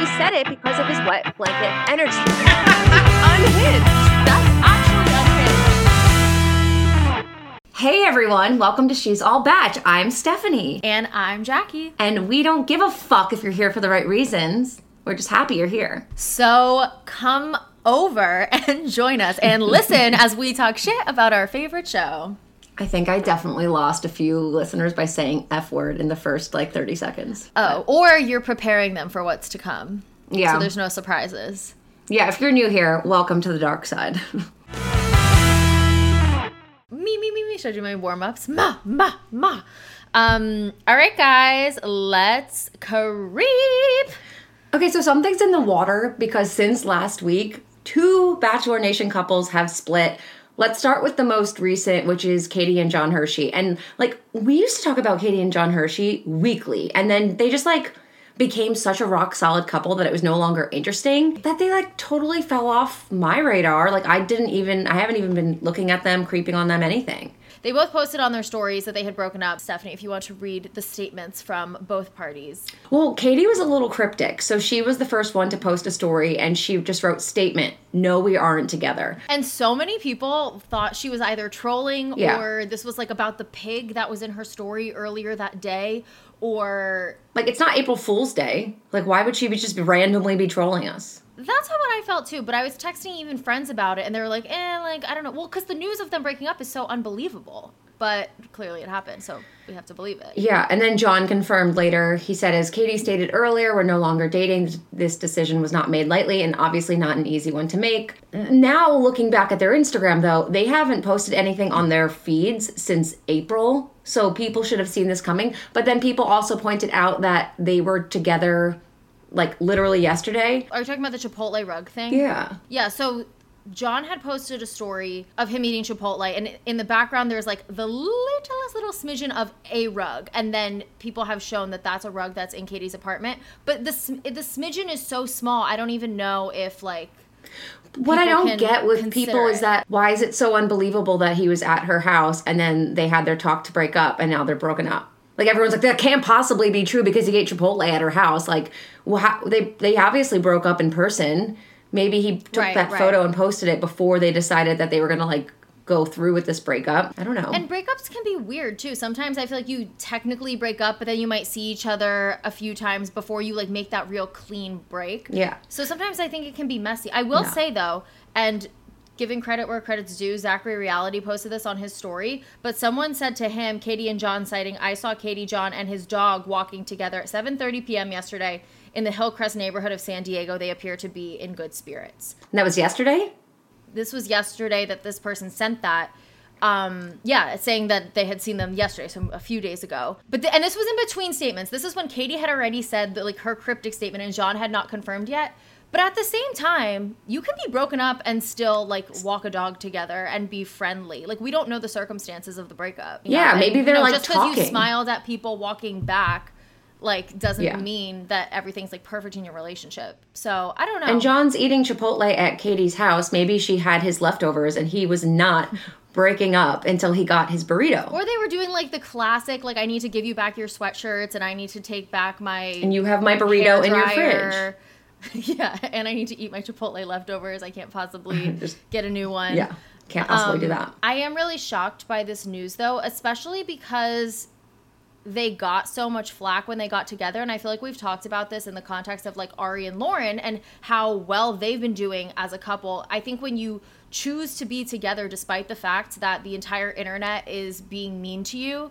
She said it because of his wet blanket energy. unhinged. That's actually unhinged. Hey everyone, welcome to She's All Bach. I'm Stephanie. And I'm Jackie. And we don't give a fuck if you're here for the right reasons. We're just happy you're here. So come over and join us and listen as we talk shit about our favorite show. I think I definitely lost a few listeners by saying F word in the first like 30 seconds. Oh, or you're preparing them for what's to come. Yeah. So there's no surprises. Yeah, if you're new here, welcome to the dark side. me, me, me, me. Should I do my warm ups? Ma, ma, ma. Um, all right, guys, let's creep. okay, so something's in the water because since last week, two Bachelor Nation couples have split. Let's start with the most recent, which is Katie and John Hersey. And like, we used to talk about Katie and John Hersey weekly, and then they just like became such a rock solid couple that it was no longer interesting that they like totally fell off my radar. Like, I didn't even, I haven't even been looking at them, creeping on them, anything. They both posted on their stories that they had broken up. Stephanie, if you want to read the statements from both parties. Well, Katie was a little cryptic. So she was the first one to post a story and she just wrote statement, "No, we aren't together." And so many people thought she was either trolling Yeah. or this was like about the pig that was in her story earlier that day or Like it's not April Fool's Day. Like why would she be just randomly be trolling us? That's how what I felt too. But I was texting even friends about it, and they were like, "Eh, like I don't know." Well, because the news of them breaking up is so unbelievable, but clearly it happened, so we have to believe it. Yeah, and then John confirmed later. He said, as Katie stated earlier, we're no longer dating. This decision was not made lightly and obviously not an easy one to make. Now, looking back at their Instagram, though, they haven't posted anything on their feeds since April. So people should have seen this coming. But then people also pointed out that they were together like literally yesterday. Are you talking about the Chipotle rug thing? Yeah. Yeah, so John had posted a story of him eating Chipotle, and in the background, there's like the littlest little smidgen of a rug. And then people have shown that that's a rug that's in Katie's apartment. But the, the smidgen is so small, I don't even know if, like, What I don't get with people is that why is it so unbelievable that he was at her house and then they had their talk to break up and now they're broken up? Like everyone's like that can't possibly be true because he ate Chipotle at her house. Like, well, how, they they obviously broke up in person. Maybe he took Right, that right. photo and posted it before they decided that they were gonna like go through with this breakup. I don't know. And breakups can be weird too. Sometimes I feel like you technically break up, but then you might see each other a few times before you like make that real clean break. Yeah. So sometimes I think it can be messy. I will Yeah. say though, and giving credit where credit's due, Zachary Reality posted this on his story, but someone said to him, Katie and John citing, I saw Katie, John, and his dog walking together at 7:30 p.m. yesterday in the Hillcrest neighborhood of San Diego. They appear to be in good spirits. And that was yesterday. this was yesterday that this person sent that. Um, yeah, saying that they had seen them yesterday, so a few days ago. But the, and this was in between statements. This is when Katie had already said that like her cryptic statement, and John had not confirmed yet. But at the same time, you can be broken up and still like walk a dog together and be friendly. Like we don't know the circumstances of the breakup. Yeah, And, maybe they're, like, just because you smiled at people walking back, like doesn't Yeah. mean that everything's like perfect in your relationship. So I don't know. And John's eating Chipotle at Katie's house. Maybe she had his leftovers and he was not breaking up until he got his burrito. Or they were doing like the classic, like I need to give you back your sweatshirts and I need to take back my and you have my burrito in your fridge. yeah, and I need to eat my Chipotle leftovers. I can't possibly Just- get a new one. Yeah, can't possibly do Um, that. I am really shocked by this news though, especially because they got so much flack when they got together and I feel like we've talked about this in the context of like Ari and Lauren and how well they've been doing as a couple. I think when you choose to be together despite the fact that the entire internet is being mean to you,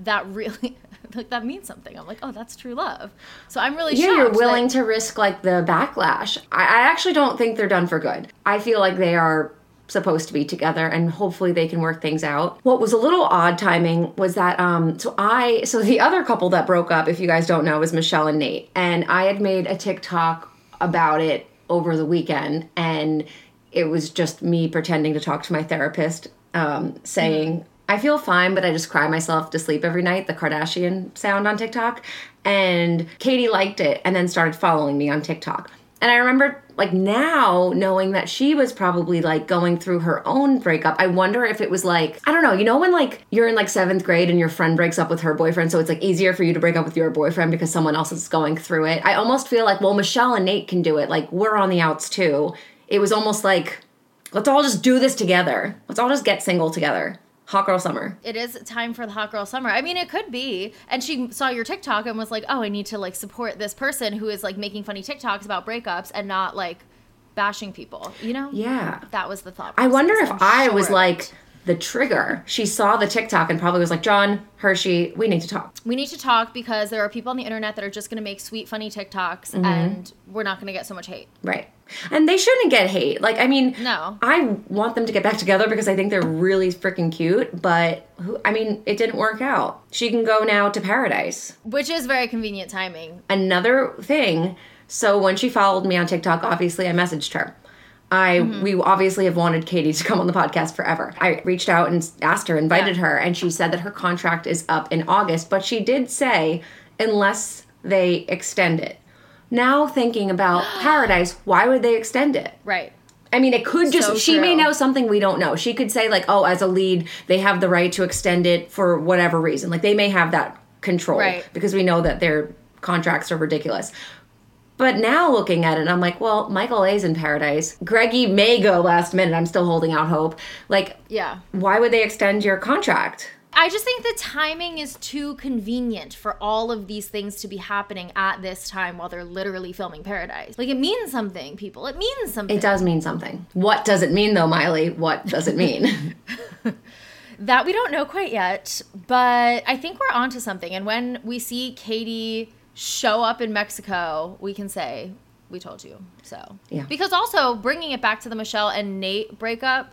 that really like that means something. I'm like, "Oh, that's true love." So I'm really Yeah, you're that- willing to risk like the backlash. I, I actually don't think they're done for good. I feel like they are supposed to be together and hopefully they can work things out. What was a little odd timing was that um so I so the other couple that broke up, if you guys don't know, is Michelle and Nate. And I had made a TikTok about it over the weekend and it was just me pretending to talk to my therapist, um, saying I feel fine, but I just cry myself to sleep every night, the Kardashian sound on TikTok. And Katie liked it and then started following me on TikTok. And I remember like now knowing that she was probably like going through her own breakup. I wonder if it was like, I don't know, you know, when like you're in like seventh grade and your friend breaks up with her boyfriend, so it's like easier for you to break up with your boyfriend because someone else is going through it. I almost feel like, well, Michelle and Nate can do it. Like we're on the outs too. It was almost like, let's all just do this together. Let's all just get single together. Hot girl summer. It is time for the hot girl summer. I mean, it could be. And she saw your TikTok and was like, "Oh, I need to like support this person who is like making funny TikToks about breakups and not like bashing people." You know? Yeah. That was the thought. I wonder if I'm I was sure. like the trigger. She saw the TikTok and probably was like, John, Hersey, we need to talk. we need to talk because there are people on the internet that are just going to make sweet, funny TikToks, Mm-hmm. and we're not going to get so much hate. Right. And they shouldn't get hate. Like, I mean, No. I want them to get back together because I think they're really freaking cute. But who, I mean, it didn't work out. She can go now to paradise. Which is very convenient timing. Another thing. So when she followed me on TikTok, obviously I messaged her. I mm-hmm. we obviously have wanted Katie to come on the podcast forever. I reached out and asked her, invited Yeah. her, and she said that her contract is up in August, but she did say unless they extend it. Now thinking about Paradise, why would they extend it? Right. I mean, it could just, So she may know something we don't know. She could say, like, oh, as a lead, they have the right to extend it for whatever reason. Like, they may have that control Right. because we know that their contracts are ridiculous. But now looking at it, I'm like, well, Michael A's in paradise. Greggy may go last minute. I'm still holding out hope. Like, Yeah. why would they extend your contract? I just think the timing is too convenient for all of these things to be happening at this time while they're literally filming Paradise. Like, it means something, people. It means something. It does mean something. What does it mean, though, Miley? What does it mean? That we don't know quite yet, but I think we're onto something. And when we see Katie show up in Mexico, we can say, we told you so. Yeah. Because also, bringing it back to the Michelle and Nate breakup,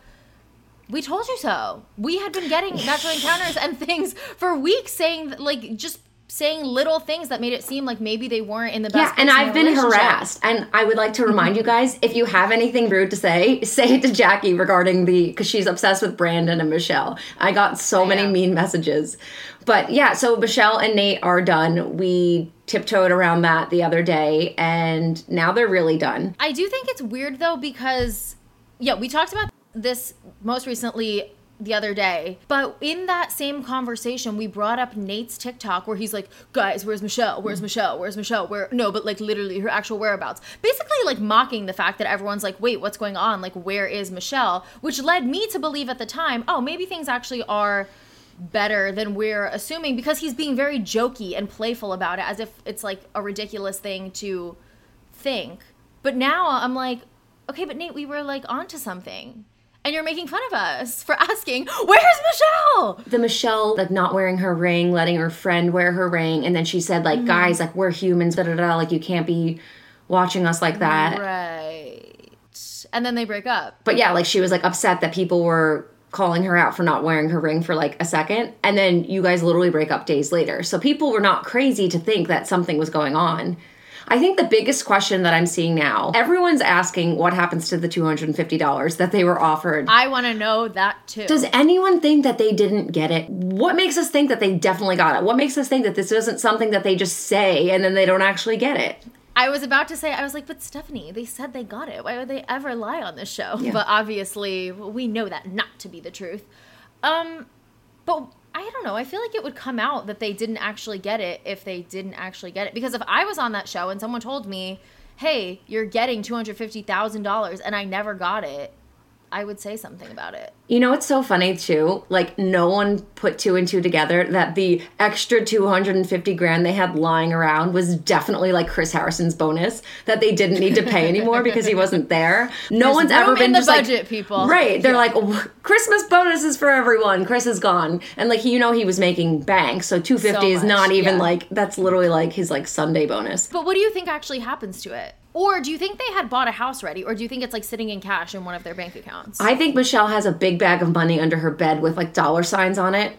we told you so. We had been getting natural encounters and things for weeks saying, like, just saying little things that made it seem like maybe they weren't in the best. Yeah, and I've been harassed. And I would like to remind you guys if you have anything rude to say, say it to Jackie regarding the, because she's obsessed with Brandon and Michelle. I got so many am. mean messages. But yeah, so Michelle and Nate are done. We tiptoed around that the other day, and now they're really done. I do think it's weird though because yeah, we talked about this most recently the other day, but in that same conversation, we brought up Nate's TikTok where he's like, "Guys, where's Michelle? Where's mm-hmm. Michelle? Where's Michelle? Where?" No, but like literally her actual whereabouts. Basically, like mocking the fact that everyone's like, "Wait, what's going on? Like, where is Michelle?" Which led me to believe at the time, oh, maybe things actually are better than we're assuming because he's being very jokey and playful about it as if it's like a ridiculous thing to think. But now I'm like, okay, but Nate, we were like onto something. And you're making fun of us for asking, where's Michelle? The Michelle, like not wearing her ring, letting her friend wear her ring, and then she said, like, mm-hmm. guys, like, we're humans, da da da, like, you can't be watching us like that. Right. And then they break up. But yeah, like she was like upset that people were calling her out for not wearing her ring for like a second and then you guys literally break up days later. So people were not crazy to think that something was going on. I think the biggest question that I'm seeing now, everyone's asking what happens to the $250 that they were offered. I want to know that too. Does anyone think that they didn't get it? What makes us think that they definitely got it? What makes us think that this isn't something that they just say and then they don't actually get it? I was about to say, I was like, but Stephanie, they said they got it. Why would they ever lie on this show? But obviously, we know that not to be the truth. Um, but I don't know. I feel like it would come out that they didn't actually get it if they didn't actually get it. Because if I was on that show and someone told me, hey, you're getting $250,000 and I never got it, I would say something about it. You know it's so funny too? Like no one put two and two together that the extra 250 grand they had lying around was definitely like Chris Harrison's bonus that they didn't need to pay anymore because he wasn't there. No There's one's ever been in the just like- budget, people. Right. They're Yeah. like "Oh, Christmas bonuses for everyone. Chris is gone. And like you know he was making bank, so 250 So is not even yeah. like that's literally like his like Sunday bonus. But what do you think actually happens to it? Or do you think they had bought a house ready? Or do you think it's like sitting in cash in one of their bank accounts? I think Michelle has a big bag of money under her bed with like dollar signs on it.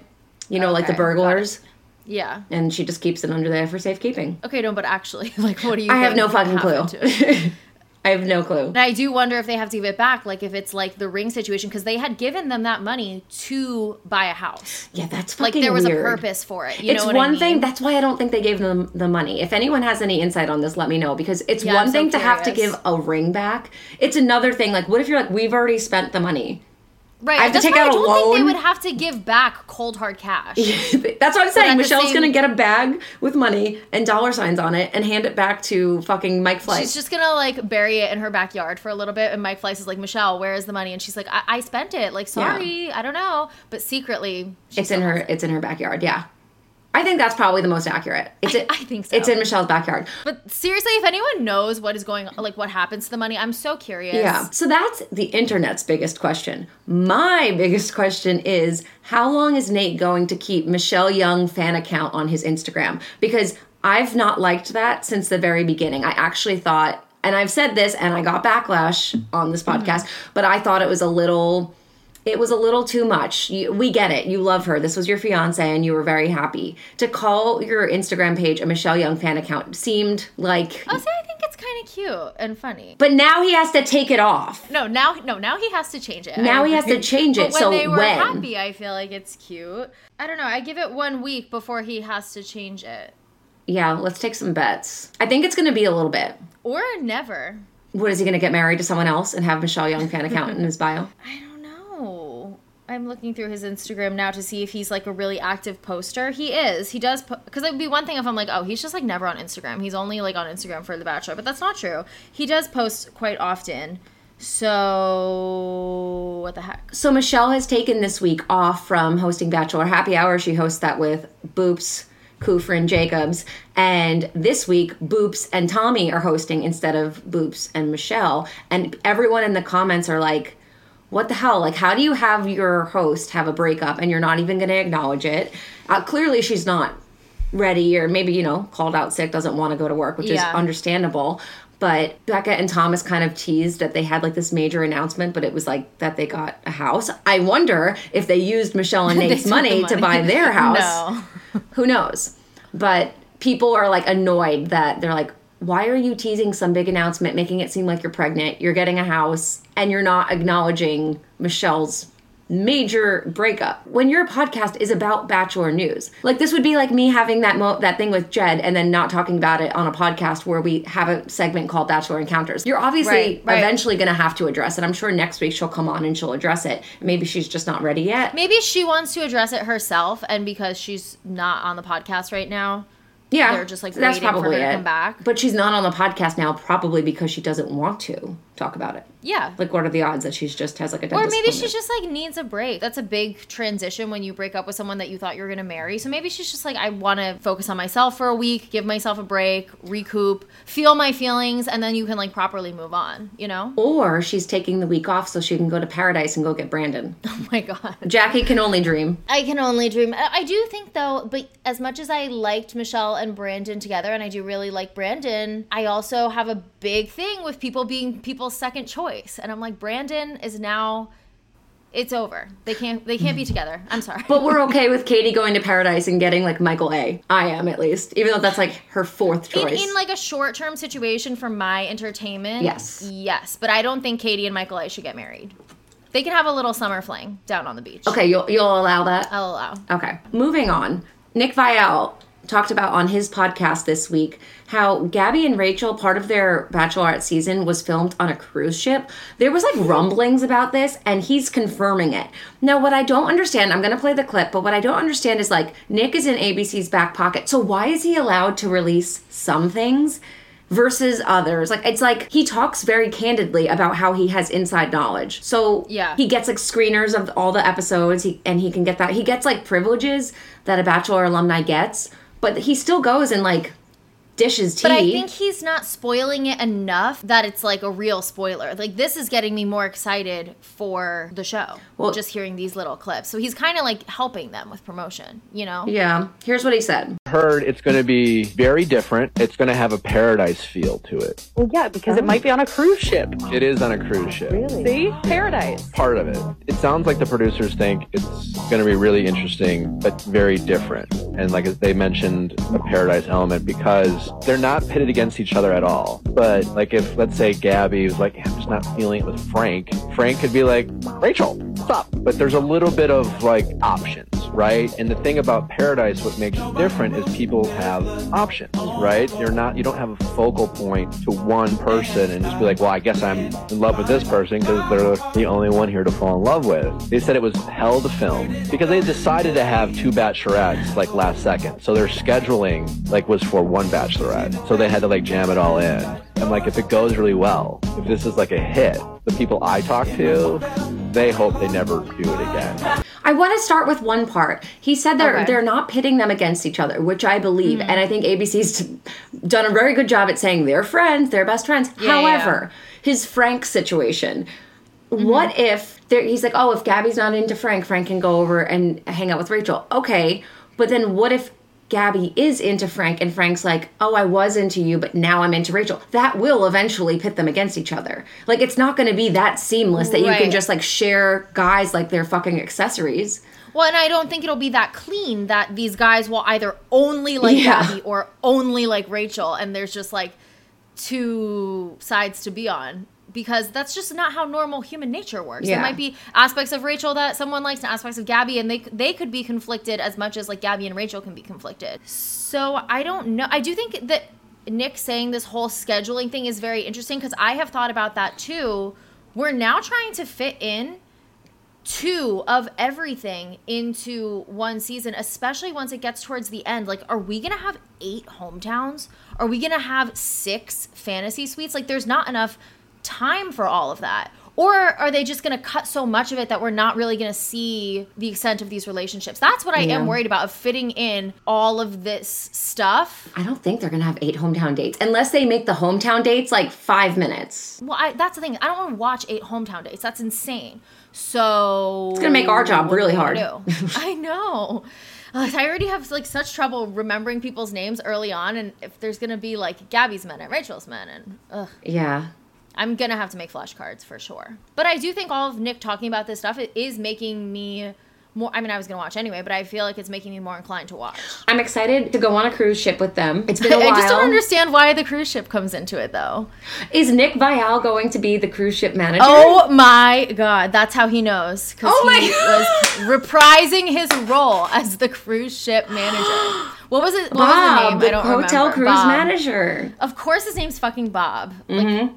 You know, like the Okay, got it. burglars. yeah. And she just keeps it under there for safekeeping. Okay, no, but actually, like, what do you? I have no fucking clue. I have no clue. And I do wonder if they have to give it back, like if it's like the ring situation, because they had given them that money to buy a house. Yeah, that's Like there was weird. a purpose for it. You it's one I mean? thing. That's why I don't think they gave them the money. If anyone has any insight on this, let me know because it's Yeah, one so thing to have to give a ring back. It's another thing. Like, what if you're like, we've already spent the money. Right. I have to that's take why out I a don't think they would have to give back cold hard cash. That's what I'm saying. Michelle's same- gonna get a bag with money and dollar signs on it and hand it back to fucking Mike Fleiss. She's just gonna like bury it in her backyard for a little bit, and Mike Fleiss is like, "Michelle, where is the money?" And she's like, "I, I spent it. Like, sorry, I don't know." But secretly, she it's in her. it. It's in her backyard. Yeah, I think that's probably the most accurate. It's I- in- I think so. It's in Michelle's backyard. But seriously, if anyone knows what is going, like what happens to the money, I'm so curious. Yeah. So that's the internet's biggest question. My biggest question is how long is Nate going to keep Michelle Young fan account on his Instagram? Because I've not liked that since the very beginning. I actually thought, and I've said this and I got backlash on this mm-hmm. podcast, but I thought it was a little it was a little too much. You, we get it. You love her. This was your fiance and you were very happy. To call your Instagram page a Michelle Young fan account seemed like Also, I think it's kind of cute and funny. but now he has to take it off. No, now no, now he has to change it. Now he has to change it, But when so they were when? happy, I feel like it's cute. I don't know. I give it one week before he has to change it, Yeah, let's take some bets. I think it's going to be a little bit. or never. What is he going to get married to someone else and have Michelle Young fan account in his bio? I don't know. I'm looking through his Instagram now to see if he's like a really active poster. He is. He does because it would be one thing if I'm like, oh, he's just like never on Instagram. He's only like on Instagram for The Bachelor, but that's not true. He does post quite often. So what the heck? So Michelle has taken this week off from hosting Bachelor Happy Hour. She hosts that with Boops, Kufrin, Jacobs, and this week Boops and Tommy are hosting instead of Boops and Michelle. And everyone in the comments are like, "What the hell? Like, how do you have your host have a breakup and you're not even going to acknowledge it?" Uh, clearly, she's not ready, or maybe you know, called out sick, doesn't want to go to work, which Yeah. is understandable. But Becca and Thomas kind of teased that they had like this major announcement, but it was like that they got a house. I wonder if they used Michelle and Nate's the money, to buy their house. No. Who knows? But people are like annoyed that they're like, why are you teasing some big announcement, making it seem like you're pregnant, you're getting a house, and you're not acknowledging Michelle's major breakup? When your podcast is about bachelor news like this would be like me having that mo- that thing with jed and then not talking about it on a podcast where we have a segment called bachelor encounters. You're obviously Right, right. eventually going to have to address it. I'm sure next week she'll come on and she'll address it. Maybe she's just not ready yet. Maybe she wants to address it herself, and because she's not on the podcast right now, yeah. They're just, like, waiting for her to come back. but she's not on the podcast now probably because she doesn't want to talk about it yeah. like what are the odds that she's just has like a Or maybe she appointment? just like needs a break. That's a big transition when you break up with someone that you thought you were gonna marry. So maybe she's just like, I want to focus on myself for a week, give myself a break, recoup, feel my feelings, and then you can like properly move on. You know? or she's taking the week off so she can go to paradise and go get brandon Oh my god. jackie can only dream I can only dream. I do think though, but as much as I liked Michelle and Brandon together, and I do really like Brandon, I also have a big thing with people being people's second choice, and I'm like, Brandon is now. It's over. They can't. They can't be mm-hmm. together. I'm sorry. But we're okay with Katie going to paradise and getting like Michael A. I am at least, even though that's like her fourth in, choice. in like a short term situation for my entertainment, Yes. yes. But I don't think Katie and Michael A should get married. They can have a little summer fling down on the beach. okay, you'll you'll allow that. I'll allow. Okay, moving on. Nick Viall talked about on his podcast this week how Gabby and Rachel, part of their bachelorette season, was filmed on a cruise ship. There was like rumblings about this, and he's confirming it. Now, what I don't understand, I'm gonna play the clip, but what I don't understand is like Nick is in ABC's back pocket, so why is he allowed to release some things? Versus others. Like, it's like he talks very candidly about how he has inside knowledge. So, Yeah. he gets like screeners of all the episodes he, and he can get that he gets like privileges that a bachelor alumni gets but he still goes and like dishes tea But I think he's not spoiling it enough that it's like a real spoiler. Like this is getting me more excited for the show. Well- just hearing these little clips. So he's kind of like helping them with promotion, you know? yeah here's what he said heard it's going to be very different. It's going to have a paradise feel to it. Well, yeah, because it might be on a cruise ship. It is on a cruise ship. Really? See? Paradise. Part of it. It sounds like the producers think it's going to be really interesting, but very different. And like they mentioned, a paradise element because is they're not pitted against each other at all. But like if let's say Gabby was like, I'm just not feeling it with Frank, Frank could be like, Rachel, stop. But there's a little bit of like options, right? And the thing about Paradise, what makes it different is people have options, right? You're not, you don't have a focal point to one person and just be like, well, I guess I'm in love with this person because they're the only one here to fall in love with. They said it was hell to film because they decided to have two bachelorettes like last second. So their scheduling like was for one bachelorette. So they had to like jam it all in. And like if it goes really well, if this is like a hit, the people I talk to, they hope they never do it again. I want to start with one part. He said they're Okay. they're not pitting them against each other, which I believe, and I think ABC's t- done a very good job at saying they're friends, they're best friends. Yeah, However, his Frank situation. Mm-hmm. What if there, he's like, oh, if Gabby's not into Frank, Frank can go over and hang out with Rachel. Okay, but then what if Gabby is into Frank and Frank's like, oh, I was into you, but now I'm into Rachel? That will eventually pit them against each other. Like, it's not going to be that seamless that you can just like share guys like they're fucking accessories. Well, and I don't think it'll be that clean that these guys will either only like Yeah. Gabby or only like Rachel, and there's just like two sides to be on because that's just not how normal human nature works. Yeah. There might be aspects of Rachel that someone likes and aspects of Gabby, and they they could be conflicted as much as like Gabby and Rachel can be conflicted. So I don't know. I do think that Nick saying this whole scheduling thing is very interesting because I have thought about that too. We're now trying to fit in two of everything into one season, especially once it gets towards the end. Like, are we gonna have eight hometowns? Are we gonna have six fantasy suites? Like, there's not enough time for all of that. Or are they just gonna cut so much of it that we're not really gonna see the extent of these relationships? That's what I Yeah. am worried about of fitting in all of this stuff. I don't think they're gonna have eight hometown dates unless they make the hometown dates like five minutes. Well, I, that's the thing. I don't want to watch eight hometown dates. That's insane. So it's gonna make our job really hard. I know. I already have like such trouble remembering people's names early on, and if there's gonna be like Gabby's men and Rachel's men, and ugh, Yeah. I'm gonna have to make flashcards for sure. But I do think all of Nick talking about this stuff it is making me more. I mean, I was gonna watch anyway, but I feel like it's making me more inclined to watch. I'm excited to go on a cruise ship with them. It's been a while. I just don't understand why the cruise ship comes into it though. Is Nick Viall going to be the cruise ship manager? Oh my god, that's how he knows because Oh my he was reprising his role as the cruise ship manager. What was it? What was the Bob, name? the I don't hotel remember. cruise Bob. manager. Of course, his name's fucking Bob. Mm-hmm.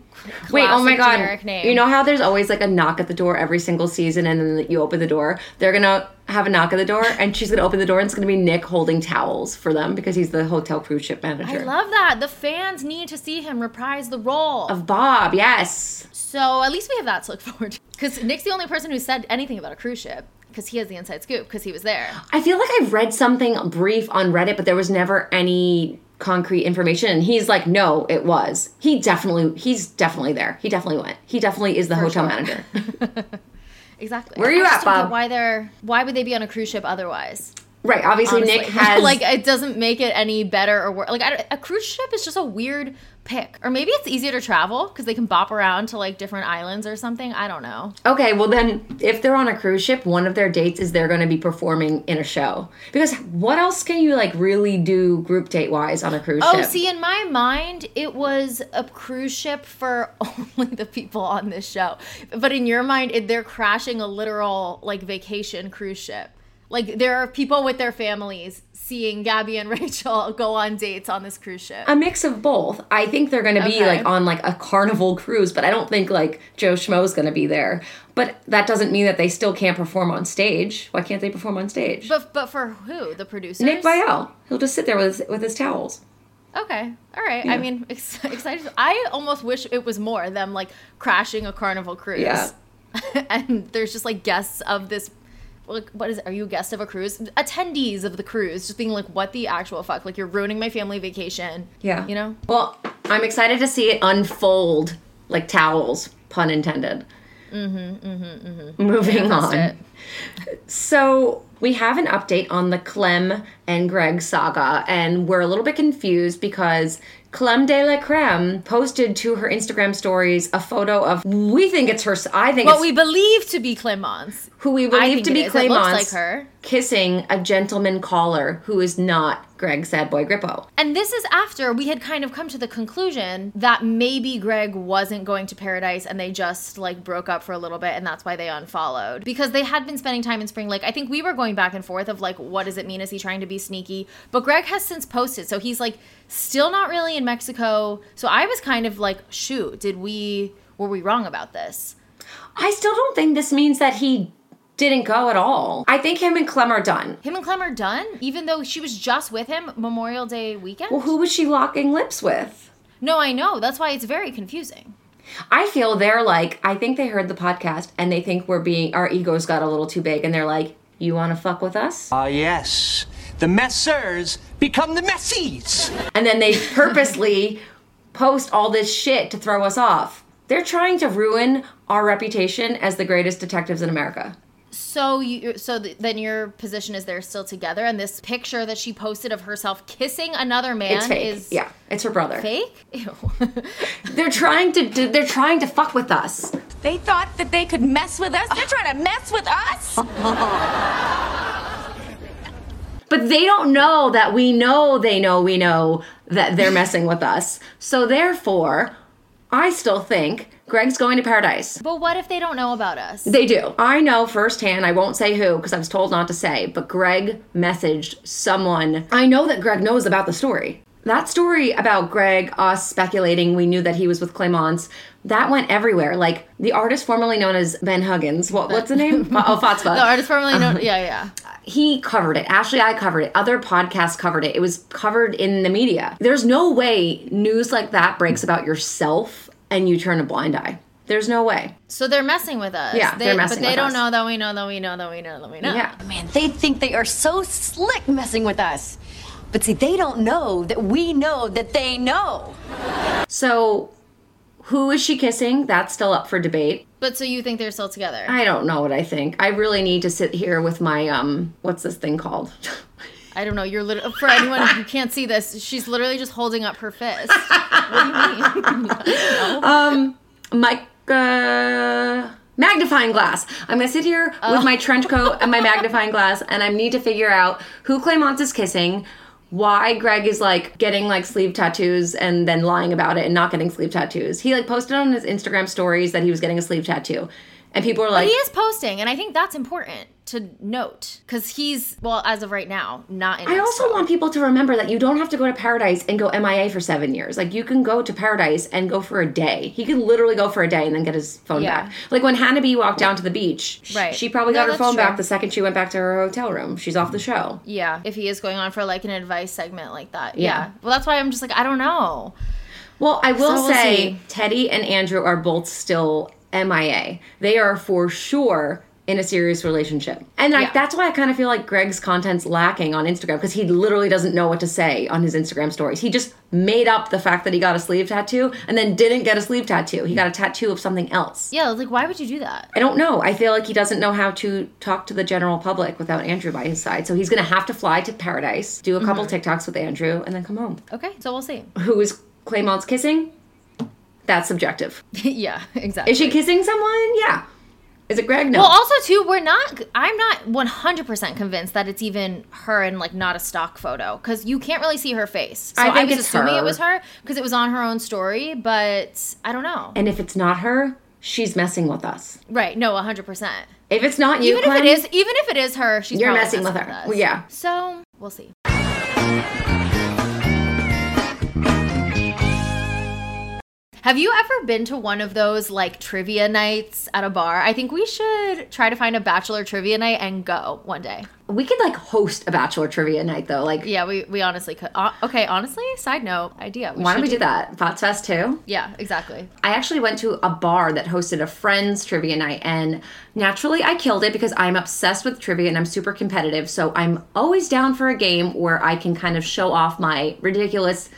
Wait, oh my god. You know how there's always like a knock at the door every single season and then you open the door? They're gonna have a knock at the door and she's gonna open the door and it's gonna be Nick holding towels for them because he's the hotel cruise ship manager. I love that. The fans need to see him reprise the role. of Bob, yes. so at least we have that to look forward to. Because Nick's the only person who said anything about a cruise ship. Because he has the inside scoop. Because he was there. I feel like I've read something brief on Reddit, but there was never any concrete information. And he's like, no, it was. He definitely, he's definitely there. He definitely went. He definitely is the hotel sure. manager. Exactly. Where are you I at, Bob? Why they're? Why would they be on a cruise ship otherwise? right. Obviously, honestly. Nick has like it doesn't make it any better or worse. Like I, a cruise ship is just a weird pick, or maybe it's easier to travel because they can bop around to like different islands or something. I don't know. Okay, well then, if they're on a cruise ship, one of their dates is they're going to be performing in a show. Because what else can you like really do group date wise on a cruise Oh, ship? Oh, see, in my mind, it was a cruise ship for only the people on this show. But in your mind, it, they're crashing a literal like vacation cruise ship. Like there are people with their families seeing Gabby and Rachel go on dates on this cruise ship. a mix of both. I think they're going to be Okay. like on like a carnival cruise, but I don't think like Joe Schmo's going to be there. But that doesn't mean that they still can't perform on stage. Why can't they perform on stage? But but for who? The producers? Nick Viall, he'll just sit there with his, with his towels. Okay, all right. Yeah. I mean, ex- excited. I almost wish it was more them like crashing a carnival cruise. Yeah. and there's just like guests of this. Like, what is? It? Are you a guest of a cruise? Attendees of the cruise, just being like, "What the actual fuck?" Like, you're ruining my family vacation. Yeah. You know. Well, I'm excited to see it unfold like towels, pun intended. Mm-hmm, mm-hmm, mm-hmm. Moving That's on. it. So we have an update on the Clem and Greg saga, and we're a little bit confused because Clem de la Creme posted to her Instagram stories a photo of we think it's her. I think What we believe to be Clemence. who we believe to be is. It looks Clemence like her. kissing a gentleman caller who is not Greg Sad Boy Grippo. And this is after we had kind of come to the conclusion that maybe Greg wasn't going to Paradise and they just like broke up for a little bit and that's why they unfollowed. Because they had been spending time in Spring Lake. I think we were going back and forth of like, what does it mean? Is he trying to be sneaky? But Greg has since posted. So he's like still not really in Mexico. So I was kind of like, shoot, did we, were we wrong about this? I still don't think this means that he didn't go at all. I think him and Clem are done. Him and Clem are done, even though she was just with him Memorial Day weekend? Well, who was she locking lips with? no, I know. That's why it's very confusing. I feel they're like, I think they heard the podcast and they think we're being, our egos got a little too big and they're like, you want to fuck with us? Ah, yes. The messers become the messies. And then they purposely post all this shit to throw us off. They're trying to ruin our reputation as the greatest detectives in America. So you, so th- then your position is they're still together, and this picture that she posted of herself kissing another man It's fake. is yeah, it's her brother. fake. Ew. They're trying to they're trying to fuck with us. They thought that they could mess with us. They're trying to mess with us. But they don't know that we know they know we know that they're messing with us. So therefore, I still think Greg's going to paradise. but what if they don't know about us? They do. I know firsthand, I won't say who because I was told not to say, but Greg messaged someone. I know that Greg knows about the story. That story about Greg, us speculating we knew that he was with Clemence, that went everywhere. Like the artist formerly known as Ben Huggins, what, what's the name? oh, Fatspa. the artist formerly known. Um, yeah, yeah. he covered it. Ashley I covered it. Other podcasts covered it. It was covered in the media. There's no way news like that breaks about yourself and you turn a blind eye. There's no way. So they're messing with us. Yeah, they, they're messing with But they with don't us. know that we know that we know that we know that we know. Yeah. Man, they think they are so slick messing with us. But see, they don't know that we know that they know. So who is she kissing? That's still up for debate. But so you think they're still together? I don't know what I think. I really need to sit here with my um what's this thing called? I don't know. You're literally for anyone who can't see this. She's literally just holding up her fist. what do you mean? Um, my uh, magnifying glass. I'm gonna sit here with my trench coat and my magnifying glass, and I need to figure out who Clemence is kissing, why Greg is like getting like sleeve tattoos and then lying about it and not getting sleeve tattoos. He like posted on his Instagram stories that he was getting a sleeve tattoo, and people are like, he is posting, and I think that's important to note because he's well, as of right now, not in. I also want people to remember that you don't have to go to paradise and go MIA for seven years. Like you can go to paradise and go for a day. He could literally go for a day and then get his phone Yeah. back. Like when Hannah B walked down to the beach, Right. She probably No, got her phone true. back the second she went back to her hotel room. She's off the show. Yeah, if he is going on for like an advice segment like that. Yeah. Yeah. Well, that's why I'm just like I don't know. Well, I will So we'll say see. Teddy and Andrew are both still MIA. They are for sure in a serious relationship. And like Yeah. that's why I kind of feel like Greg's content's lacking on Instagram because he literally doesn't know what to say on his Instagram stories. He just made up the fact that he got a sleeve tattoo and then didn't get a sleeve tattoo. He got a tattoo of something else. Yeah, like why would you do that? I don't know. I feel like he doesn't know how to talk to the general public without Andrew by his side. So he's going to have to fly to paradise, do a couple Mm-hmm. TikToks with Andrew, and then come home. Okay, so we'll see. Who is Clemence kissing? That's subjective. yeah, exactly. Is she kissing someone? Yeah. Is it Greg? No. Well, also too, we're not. I'm not 100 percent convinced that it's even her and like not a stock photo because you can't really see her face. So I I, was it's assuming her. it was her because it was on her own story, but I don't know. and if it's not her, she's messing with us. right? No, 100. percent If it's not you, Even if it is, even if it is her, she's You're probably messing with her. us. Well, yeah. So we'll see. Have you ever been to one of those like trivia nights at a bar? I think we should try to find a bachelor trivia night and go one day. we could like host a bachelor trivia night though. Like, Yeah, we, we honestly could. Uh, okay, honestly, side note idea. why don't we do that? Fox Fest too. Yeah, exactly. I actually went to a bar that hosted a friends trivia night, and naturally I killed it because I'm obsessed with trivia and I'm super competitive. So I'm always down for a game where I can kind of show off my ridiculous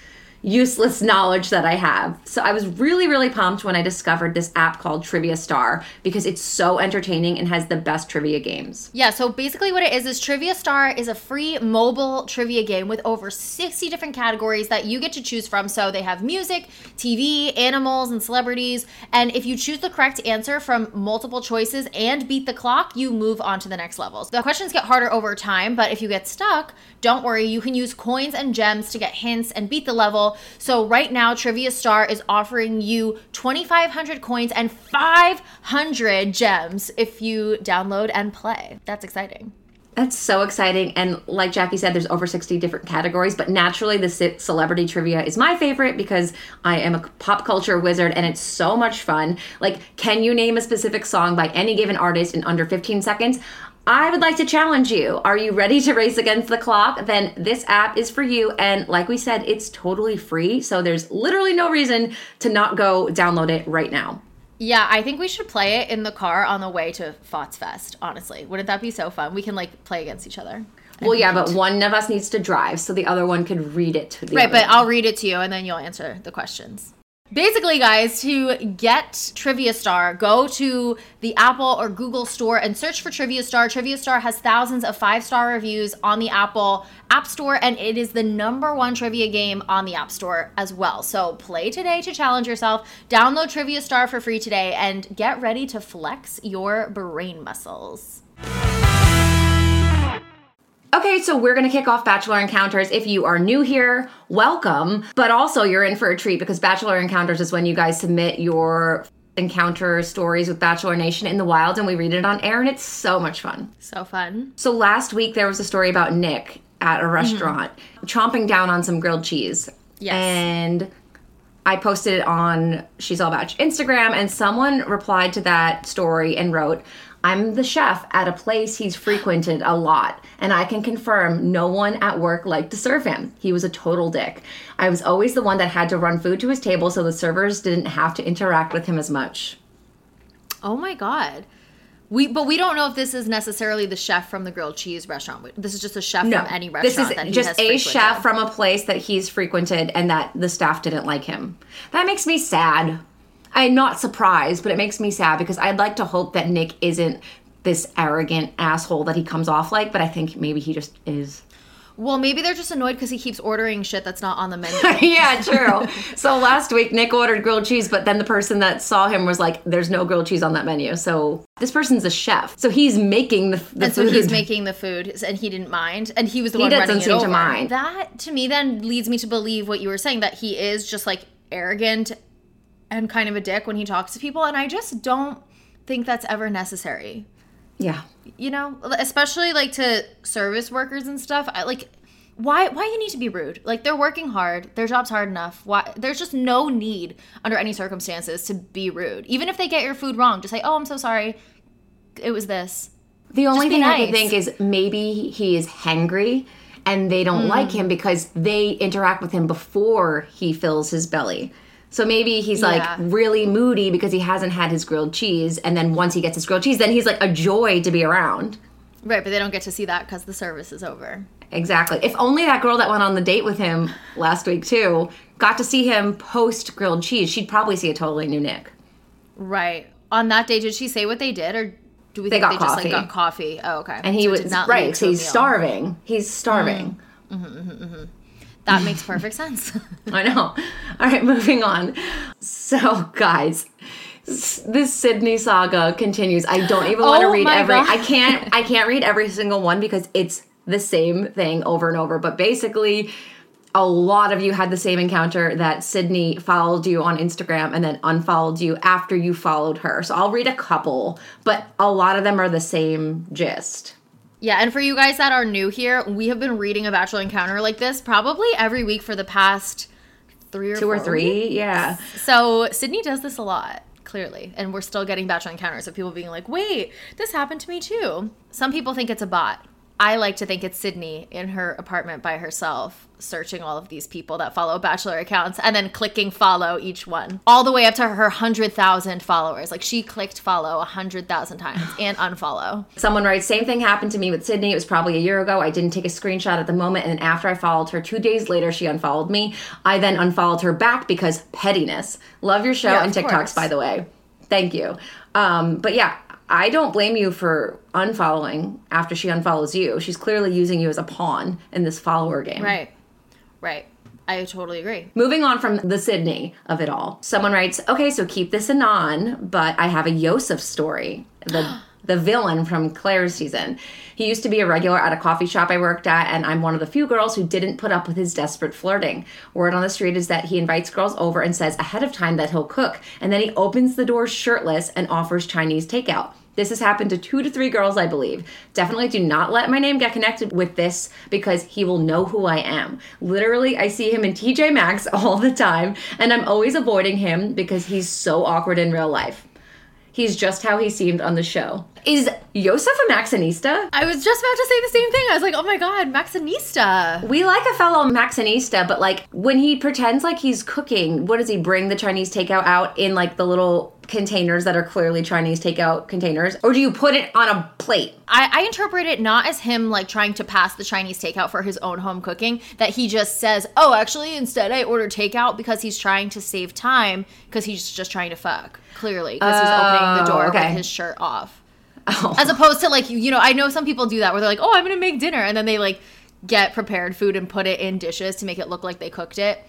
useless knowledge that I have. So I was really, really pumped when I discovered this app called Trivia Star because it's so entertaining and has the best trivia games. Yeah, so basically what it is is Trivia Star is a free mobile trivia game with over 60 different categories that you get to choose from. So they have music, TV, animals, and celebrities. And if you choose the correct answer from multiple choices and beat the clock, you move on to the next levels. The questions get harder over time, but if you get stuck, don't worry, you can use coins and gems to get hints and beat the level. So right now, Trivia Star is offering you 2,500 coins and 500 gems if you download and play. That's exciting. That's so exciting. And like Jackie said, there's over 60 different categories, but naturally, the celebrity trivia is my favorite because I am a pop culture wizard and it's so much fun. Like, can you name a specific song by any given artist in under 15 seconds? I would like to challenge you. Are you ready to race against the clock? Then this app is for you. And like we said, it's totally free. So there's literally no reason to not go download it right now. Yeah, I think we should play it in the car on the way to Fots Fest, honestly. Wouldn't that be so fun? We can like play against each other. Well, yeah, but one of us needs to drive, so the other one could read it to the Right, but one. I'll read it to you and then you'll answer the questions. Basically, guys, to get Trivia Star, go to the Apple or Google store and search for Trivia Star. Trivia Star has thousands of five star reviews on the Apple App Store, and it is the number one trivia game on the App Store as well. So play today to challenge yourself. Download Trivia Star for free today and get ready to flex your brain muscles. Okay, so we're going to kick off Bachelor Encounters. If you are new here, welcome. But also, you're in for a treat because Bachelor Encounters is when you guys submit your encounter stories with Bachelor Nation in the wild and we read it on air, and it's so much fun. So fun. So, last week there was a story about Nick at a restaurant chomping down on some grilled cheese. Yes. And I posted it on She's All About Instagram, and someone replied to that story and wrote, I'm the chef at a place he's frequented a lot, and I can confirm no one at work liked to serve him. He was a total dick. I was always the one that had to run food to his table so the servers didn't have to interact with him as much. Oh my god. We but we don't know if this is necessarily the chef from the grilled cheese restaurant. This is just a chef from any restaurant. this is that he just has a chef from a place that he's frequented and that the staff didn't like him. That makes me sad. I'm not surprised, but it makes me sad because I'd like to hope that Nick isn't this arrogant asshole that he comes off like, but I think maybe he just is. Well, maybe they're just annoyed because he keeps ordering shit that's not on the menu. yeah, true. so last week Nick ordered grilled cheese, but then the person that saw him was like, "There's no grilled cheese on that menu." So this person's a chef, so he's making the, the and so food. he's making the food, and he didn't mind, and he was the He one doesn't running it seem to mind. That to me then leads me to believe what you were saying that he is just like arrogant and kind of a dick when he talks to people, and I just don't think that's ever necessary. yeah. you know especially like to service workers and stuff I, like why why you need to be rude like they're working hard their job's hard enough why there's just no need under any circumstances to be rude even if they get your food wrong just say oh i'm so sorry it was this The only thing I nice. can think is maybe he is hangry and they don't like mm. him because they interact with him before he fills his belly. So maybe he's Yeah. like really moody because he hasn't had his grilled cheese, and then once he gets his grilled cheese, then he's like a joy to be around. right but they don't get to see that because the service is over Exactly. If only that girl that went on the date with him last week too got to see him post grilled cheese, she'd probably see a totally new Nick. right on that day did she say what they did or do we They think they just coffee. like got coffee oh okay And he So was not right. So he's starving. He's starving. Mm-hmm. Mm-hmm, mm-hmm, that makes perfect sense I know. All right, moving on. So, guys, this Sydney saga continues. I don't even want to Oh read every. God. I can't. I can't read every single one because it's the same thing over and over. But basically, a lot of you had the same encounter that Sydney followed you on Instagram and then unfollowed you after you followed her. So I'll read a couple, but a lot of them are the same gist. Yeah, and for you guys that are new here, we have been reading a Bachelor Encounter like this probably every week for the past three or Two or three, weeks. yeah. So Sydney does this a lot, clearly, and we're still getting Bachelor Encounters of people being like, "Wait, this happened to me too." Some people think it's a bot. I like to think it's Sydney in her apartment by herself, searching all of these people that follow Bachelor accounts and then clicking follow each one, all the way up to her 100,000 followers. Like she clicked follow 100,000 times and unfollow. Someone writes, same thing happened to me with Sydney. It was probably a year ago. I didn't take a screenshot at the moment. And then after I followed her, two days later, she unfollowed me. I then unfollowed her back because pettiness. Love your show Yeah, and TikToks, course. by the way. Thank you. Um, but yeah, I don't blame you for unfollowing after she unfollows you. She's clearly using you as a pawn in this follower game. Right. Right. I totally agree. Moving on from the Sydney of it all, someone writes, "Okay, so keep this anon, but I have a Yosef story. The the villain from Claire's season. He used to be a regular at a coffee shop I worked at, and I'm one of the few girls who didn't put up with his desperate flirting. Word on the street is that he invites girls over and says ahead of time that he'll cook, and then he opens the door shirtless and offers Chinese takeout." This has happened to two to three girls, I believe. Definitely do not let my name get connected with this because he will know who I am. Literally, I see him in TJ Maxx all the time, and I'm always avoiding him because he's so awkward in real life. He's just how he seemed on the show. Is Yosef a Maxinista? I was just about to say the same thing. I was like, oh my God, Maxinista. We like a fellow Maxinista, but like when he pretends like he's cooking, what does he bring the Chinese takeout out in like the little containers that are clearly Chinese takeout containers? Or do you put it on a plate? I, I interpret it not as him like trying to pass the Chinese takeout for his own home cooking, that he just says, oh, actually, instead I order takeout because he's trying to save time because he's just trying to fuck, clearly, because he's opening the Oh, door okay. with his shirt off. Oh. As opposed to like, you, you know, I know some people do that where they're like, oh, I'm going to make dinner. And then they like get prepared food and put it in dishes to make it look like they cooked it.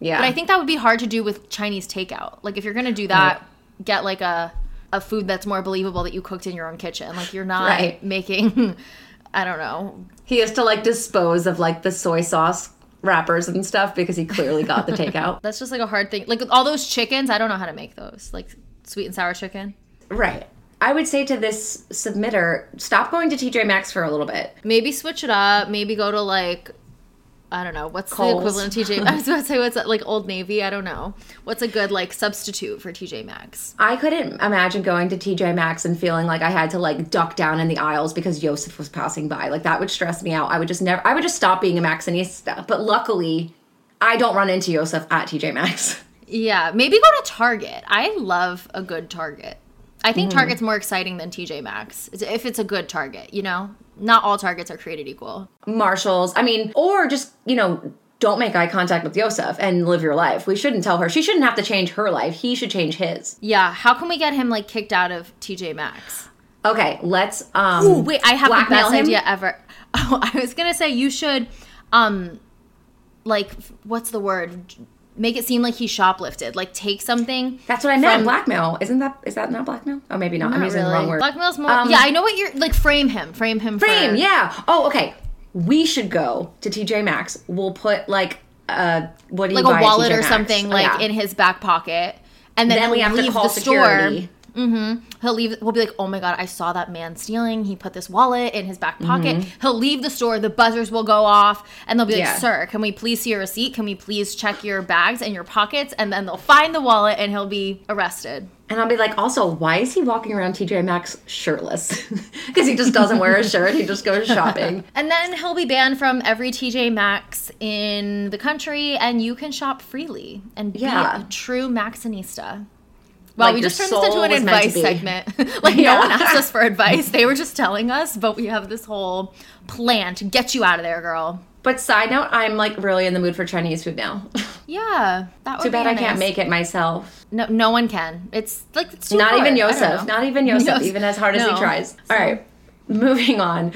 Yeah. But I think that would be hard to do with Chinese takeout. Like if you're gonna do that, get like a a food that's more believable that you cooked in your own kitchen. Like you're not Right. making I don't know. he has to like dispose of like the soy sauce wrappers and stuff because he clearly got the takeout. That's just like a hard thing. Like all those chickens, I don't know how to make those. Like sweet and sour chicken. Right. I would say to this submitter, stop going to TJ Maxx for a little bit. Maybe switch it up. Maybe go to like I don't know. What's the equivalent of TJ? I was about to say what's that, like Old Navy. I don't know. What's a good like substitute for TJ Maxx? I couldn't imagine going to TJ Maxx and feeling like I had to like duck down in the aisles because Yosef was passing by. Like that would stress me out. I would just never I would just stop being a Maxxinista. But luckily, I don't run into Yosef at TJ Maxx. Yeah, maybe go to Target. I love a good Target. I think Target's more exciting than TJ Maxx if it's a good Target. You know, not all Targets are created equal. Marshalls. I mean, or just, you know, don't make eye contact with Yosef and live your life. We shouldn't tell her. She shouldn't have to change her life. He should change his. Yeah, how can we get him like kicked out of TJ Maxx? Okay, let's um Ooh, wait, I have the best him? idea ever. Oh, I was gonna say you should, um, like, what's the word? Make it seem like he shoplifted. Like, take something. That's what I meant. from- blackmail. Isn't that is that not blackmail? Oh, maybe not. I'm Not using the wrong word. Blackmail's more. Um, yeah, I know what you're like. Frame him. Frame him. Frame, for, yeah. Oh, okay. We should go to TJ Maxx. We'll put like uh what do you like a wallet or something Oh, like yeah. in his back pocket and then, then we have to call the security. store he'll leave we'll be like oh my god i saw that man stealing he put this wallet in his back pocket he'll leave the store the buzzers will go off and they'll be like Mm-hmm. Yeah. sir can we please see your receipt can we please check your bags and your pockets and then they'll find the wallet and he'll be arrested And I'll be like, also, why is he walking around TJ Maxx shirtless? Because he just doesn't wear a shirt. He just goes shopping. and then he'll be banned from every tj maxx in the country and you can shop freely and be Yeah. a true maxxinista Wow, Like we just turned this into an was meant to advice segment. like Yeah. no one asked us for advice. They were just telling us, but we have this whole plan to get you out of there, girl. But side note, I'm like really in the mood for Chinese food now. Yeah, that would Too bad I can't make it myself. No, no one can. It's like it's too Not hard. even Yosef. Not even Yosef, Yos- even as hard as he tries. All right, moving on.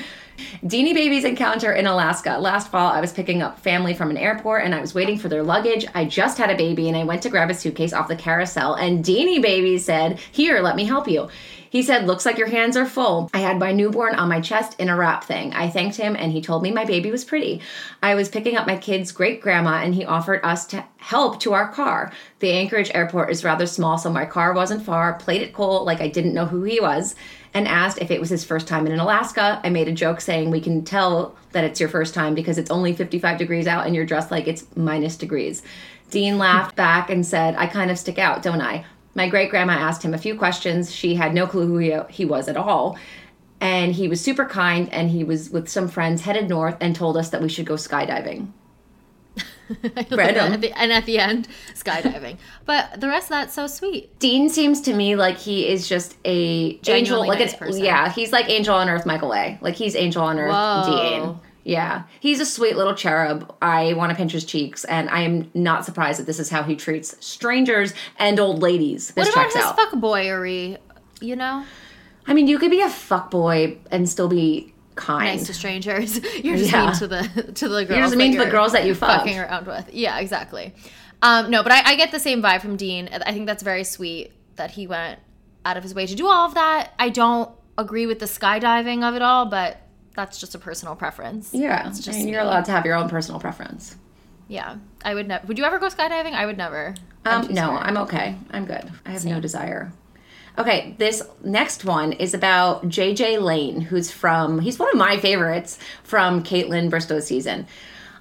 Deanie Baby's encounter in Alaska. Last fall, I was picking up family from an airport and I was waiting for their luggage. I just had a baby and I went to grab a suitcase off the carousel, and Deanie Baby said, Here, let me help you. He said, Looks like your hands are full. I had my newborn on my chest in a wrap thing. I thanked him and he told me my baby was pretty. I was picking up my kid's great grandma and he offered us to help to our car. The Anchorage airport is rather small, so my car wasn't far. Played it cool like I didn't know who he was and asked if it was his first time in Alaska. I made a joke saying we can tell that it's your first time because it's only 55 degrees out and you're dressed like it's minus degrees. Dean laughed back and said, I kind of stick out, don't I? My great grandma asked him a few questions. She had no clue who he, he was at all. And he was super kind and he was with some friends headed north and told us that we should go skydiving. Random. At the- and at the end, skydiving. but the rest of that's so sweet. Dean seems to me like he is just a angel, like nice it's person. yeah, he's like angel on earth, Michael A. Like he's angel on earth, Whoa. Dean. Yeah, he's a sweet little cherub. I want to pinch his cheeks, and I am not surprised that this is how he treats strangers and old ladies. This What about his out. fuckboyery? You know, I mean, you could be a fuckboy and still be kind. nice to strangers. You're just Yeah. mean to the to the girls. You're just mean to the girls that you fucked. fucking around with. Yeah, exactly. Um, no, but I, I get the same vibe from Dean. I think that's very sweet that he went out of his way to do all of that. I don't agree with the skydiving of it all, but that's just a personal preference. Yeah, It's I just mean, you're allowed to have your own personal preference. Yeah, I would never. Would you ever go skydiving? I would never. I'm Um, no. I'm okay. I'm good. I have no desire. Okay, this next one is about JJ Lane, who's from, he's one of my favorites from Kaitlyn Bristowe's season.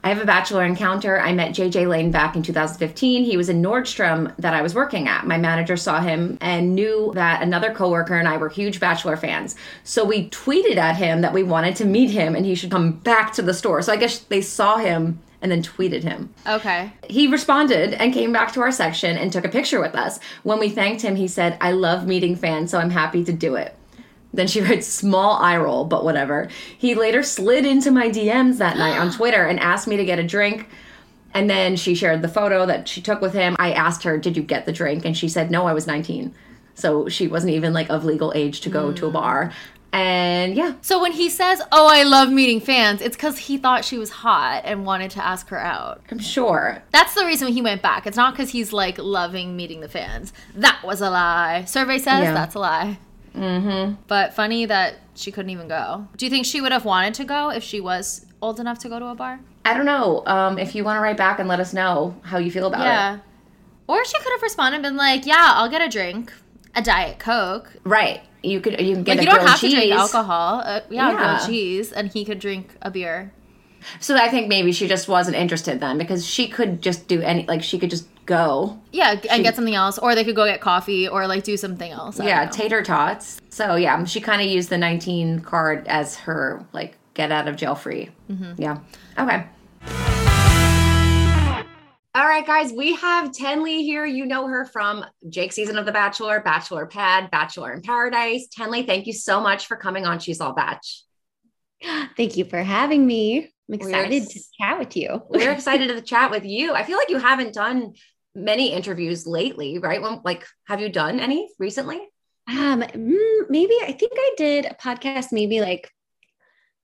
I have a bachelor encounter. I met JJ Lane back in 2015. He was in Nordstrom that I was working at. My manager saw him and knew that another coworker and I were huge bachelor fans. So we tweeted at him that we wanted to meet him and he should come back to the store. So I guess they saw him and then tweeted him Okay. he responded and came back to our section and took a picture with us. When we thanked him, he said, I love meeting fans, so I'm happy to do it. Then she writes small eye roll, but whatever. He later slid into my DMs that night on Twitter and asked me to get a drink. And then she shared the photo that she took with him. I asked her, Did you get the drink? And she said, No, I was 19. So she wasn't even like of legal age to go to a mm. bar. And yeah, So when he says, "Oh, I love meeting fans," it's because he thought she was hot and wanted to ask her out. I'm sure. That's the reason he went back. It's not because he's like loving meeting the fans. That was a lie. Survey says Yeah. that's a lie. Mm-hmm. But funny that she couldn't even go. Do you think she would have wanted to go if she was old enough to go to a bar? I don't know. Um, if you want to write back and let us know how you feel about it. Yeah. Or she could have responded and been like, "Yeah, I'll get a drink, a diet coke. Right. You could you can get Like a you don't have cheese. to drink alcohol. Uh, yeah, Yeah. grilled cheese, and he could drink a beer. So I think maybe she just wasn't interested then because she could just do any like she could just go. Yeah, and get something else, or they could go get coffee, or like do something else. I yeah, tater tots. So yeah, she kind of used the 19 card as her like get out of jail free. Mm-hmm. Yeah. Okay. All right, guys, we have Tenley here. You know her from Jake's season of The Bachelor, Bachelor Pad, Bachelor in Paradise. Tenley, thank you so much for coming on She's All Bach. Thank you for having me. I'm We're excited to chat with you. We're excited to chat with you. I feel like you haven't done many interviews lately, right? When, like, have you done any recently? Um, mm, maybe I think I did a podcast maybe like,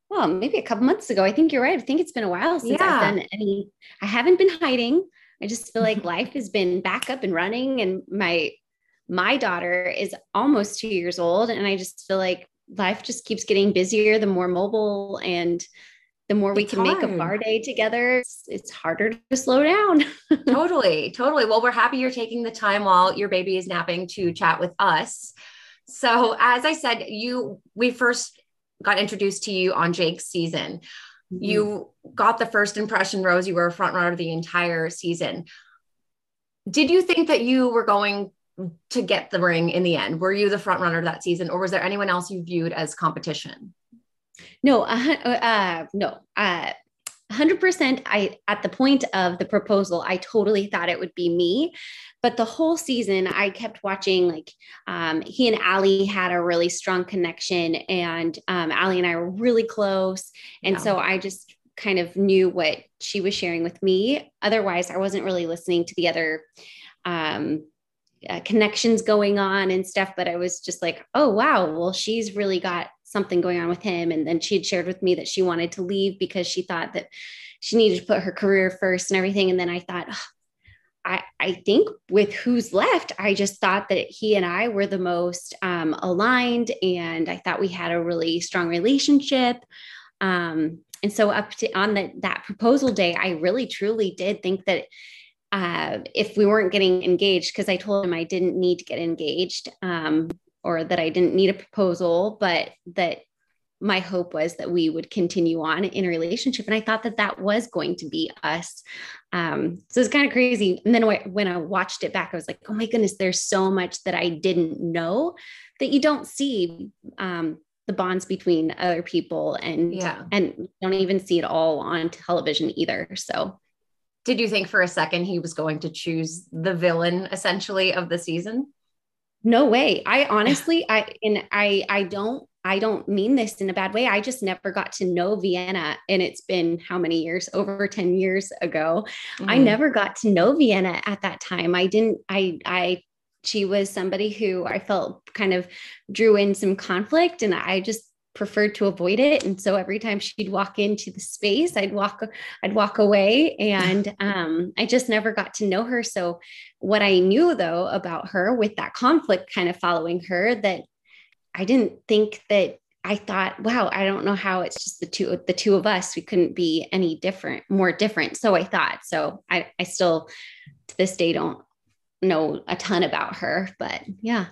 well, maybe a couple months ago. I think you're right. I think it's been a while since Yeah. I've done any. I haven't been hiding. I just feel like life has been back up and running, and my my daughter is almost two years old, and I just feel like life just keeps getting busier. The more mobile and the more we It's can make a bar day together, it's, it's harder to slow down. totally, totally. Well, we're happy you're taking the time while your baby is napping to chat with us. So, as I said, you we first got introduced to you on Jake's season. You got the first impression rose. You were a front runner the entire season. Did you think that you were going to get the ring in the end? Were you the front runner that season, or was there anyone else you viewed as competition? No, uh, uh, no, uh, hundred percent. I at the point of the proposal, I totally thought it would be me, but the whole season, I kept watching. Like um, he and ali had a really strong connection, and um, Ali and I were really close, and Yeah. so I just kind of knew what she was sharing with me. Otherwise, I wasn't really listening to the other. Um, uh, connections going on and stuff, but I was just like, oh, wow, well, she's really got something going on with him. And then she had shared with me that she wanted to leave because she thought that she needed to put her career first and everything. And then I thought, "Ugh, I, I think with who's left, I just thought that he and I were the most um, aligned, and I thought we had a really strong relationship. Um, and so up to on the, that proposal day, I really truly did think that uh, if we weren't getting engaged, because I told him I didn't need to get engaged um, or that I didn't need a proposal, but that my hope was that we would continue on in a relationship. And I thought that that was going to be us. Um, so it's kind of crazy. And then when I- watched it back, I was like, oh my goodness, there's so much that I didn't know that you don't see um, the bonds between other people and Yeah. and don't even see it all on television either. So Did you think for a second he was going to choose the villain essentially of the season? no way. I honestly I and I I don't I don't mean this in a bad way. I just never got to know Vienna and it's been how many years? Over 10 years ago. I Mhm. never got to know Vienna at that time. I didn't, I, I, she was somebody who I felt kind of drew in some conflict and I just preferred to avoid it. And so every time she'd walk into the space, I'd walk, I'd walk away and um, I just never got to know her. So what I knew though about her with that conflict kind of following her that I didn't think that I thought, wow, I don't know how it's just the two the two of us. We couldn't be any different, more different. So I thought. So I I still to this day don't know a ton about her, but yeah,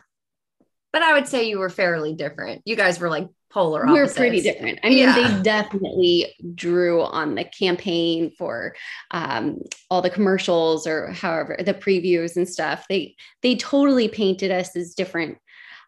But I would say you were fairly different. You guys were like polar opposites. we're pretty different. I mean, Yeah. they definitely drew on the campaign for um, all the commercials or however the previews and stuff. They they totally painted us as different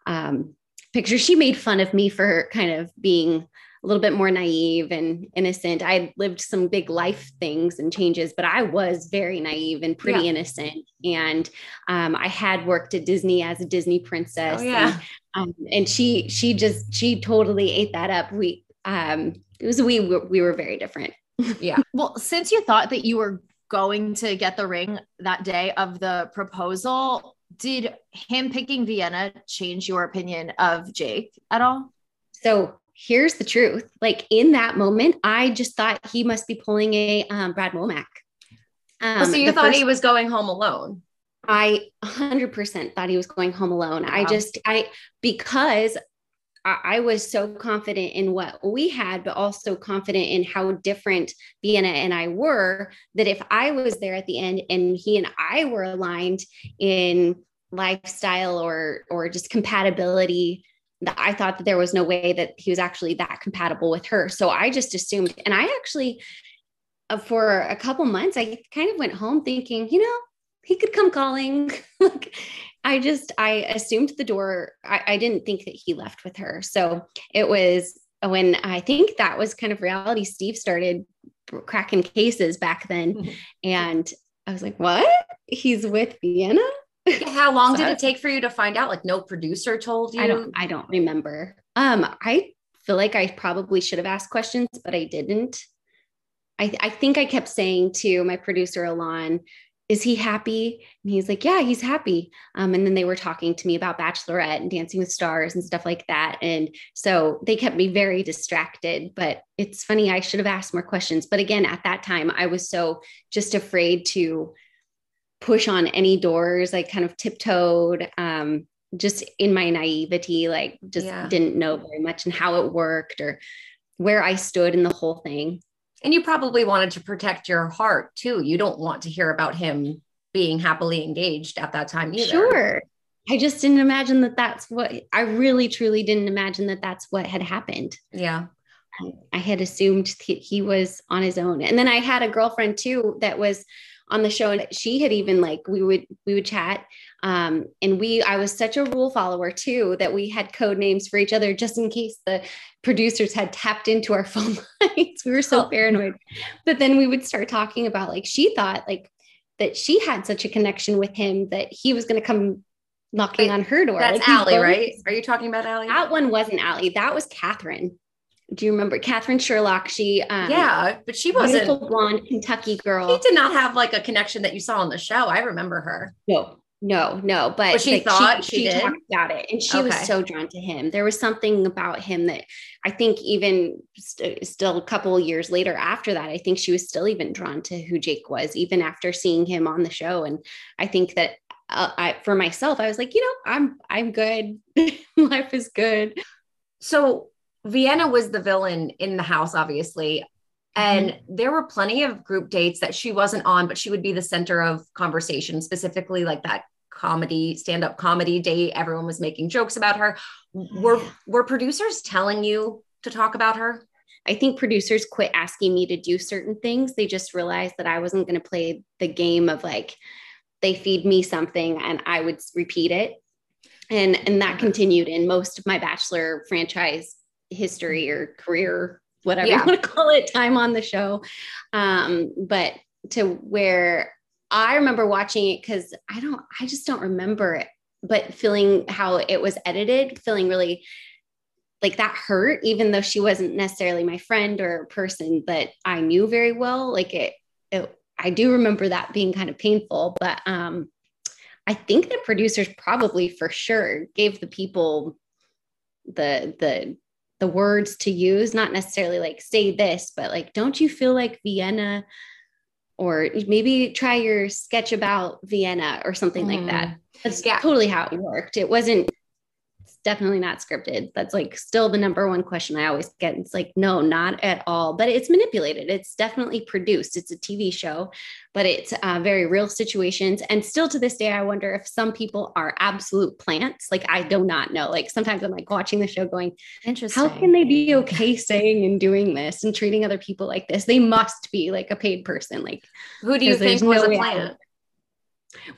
um, pictures. She made fun of me for kind of being a little bit more naive and innocent. I lived some big life things and changes, but I was very naive and pretty Yeah. innocent. And um, I had worked at Disney as a Disney princess. Oh, yeah. And, um, and she she just she totally ate that up. We um, it was we we were very different. Yeah. Well, since you thought that you were going to get the ring that day of the proposal, did him picking Vienna change your opinion of Jake at all? So here's the truth. Like in that moment, I just thought he must be pulling a um, Brad Womack. Um, Oh, so you thought first- he was going home alone? I 100% thought he was going home alone. I just, I, because I, was so confident in what we had, but also confident in how different Vienna and I were, that if I was there at the end and he and I were aligned in lifestyle or, or just compatibility, that I thought that there was no way that he was actually that compatible with her. So I just assumed, and I actually, uh, for a couple months, I kind of went home thinking, you know, he could come calling. like I just I assumed the door. I, I didn't think that he left with her. So it was when I think that was kind of reality. Steve started cracking cases back then, and I was like, "What? He's with Vienna?" How long So did it take for you to find out? Like no producer told you? I don't. I don't remember. Um, I feel like I probably should have asked questions, but I didn't. I, I think I kept saying to my producer Alon, "Is he happy?" And he's like, "Yeah, he's happy." Um, and then they were talking to me about Bachelorette and Dancing with Stars and stuff like that, and so they kept me very distracted. But it's funny, I should have asked more questions. But again, at that time, I was so just afraid to push on any doors. I kind of tiptoed. Um, just in my naivety, like just Yeah. didn't know very much and how it worked or where I stood in the whole thing. And you probably wanted to protect your heart too. You don't want to hear about him being happily engaged at that time either. Sure. I just didn't imagine that that's what I really truly didn't imagine that that's what had happened. Yeah. I had assumed he, he was on his own. And then I had a girlfriend too that was on the show and she had even like we would we would chat um and we I was such a rule follower too that we had code names for each other just in case the producers had tapped into our phone lines. We were so Oh. paranoid. But then we would start talking about like she thought like that she had such a connection with him that he was going to come knocking Wait, on her door. That's Like, Ali, right? Are you talking about Ali? That one wasn't Allie. That was Catherine. Do you remember Catherine Sherlock? She um, yeah, but she wasn't. blonde Kentucky girl. He did not have like a connection that you saw on the show. I remember her. No, no, no. But, But she like, thought she did? talked about it, and she was so drawn to him. There was something about him that I think even st- still a couple years later after that, I think she was still even drawn to who Jake was, even after seeing him on the show. And I think that uh, I, for myself, I was like, you know, I'm I'm good. Life is good. So Vienna was the villain in the house, obviously. Mm-hmm. And there were plenty of group dates that she wasn't on, but she would be the center of conversation, specifically like that comedy, stand-up comedy date. Everyone was making jokes about her. Oh, were were producers telling you to talk about her? I think producers quit asking me to do certain things. They just realized that I wasn't going to play the game of like they feed me something and I would repeat it. And and that continued in most of my bachelor franchise history or career, whatever Yeah. you want to call it, time on the show. Um, but to where I remember watching it because I don't, I just don't remember it, but feeling how it was edited, feeling really like that hurt, even though she wasn't necessarily my friend or person that I knew very well. Like it, it I do remember that being kind of painful, but um, I think the producers probably for sure gave the people the the the words to use, not necessarily like say this, but like, don't you feel like Vienna? Or maybe try your sketch about Vienna or something like that. Mm-hmm. That's Yeah. totally how it worked. It wasn't definitely not scripted. That's like still the number one question I always get. It's like, no, not at all. But it's manipulated. It's definitely produced. It's a TV show, but it's uh, very real situations. And still to this day, I wonder if some people are absolute plants. Like I do not know. Like sometimes I'm like watching the show, going, Interesting. how can they be okay saying and doing this and treating other people like this? They must be like a paid person. Like Who do you think was no a plant?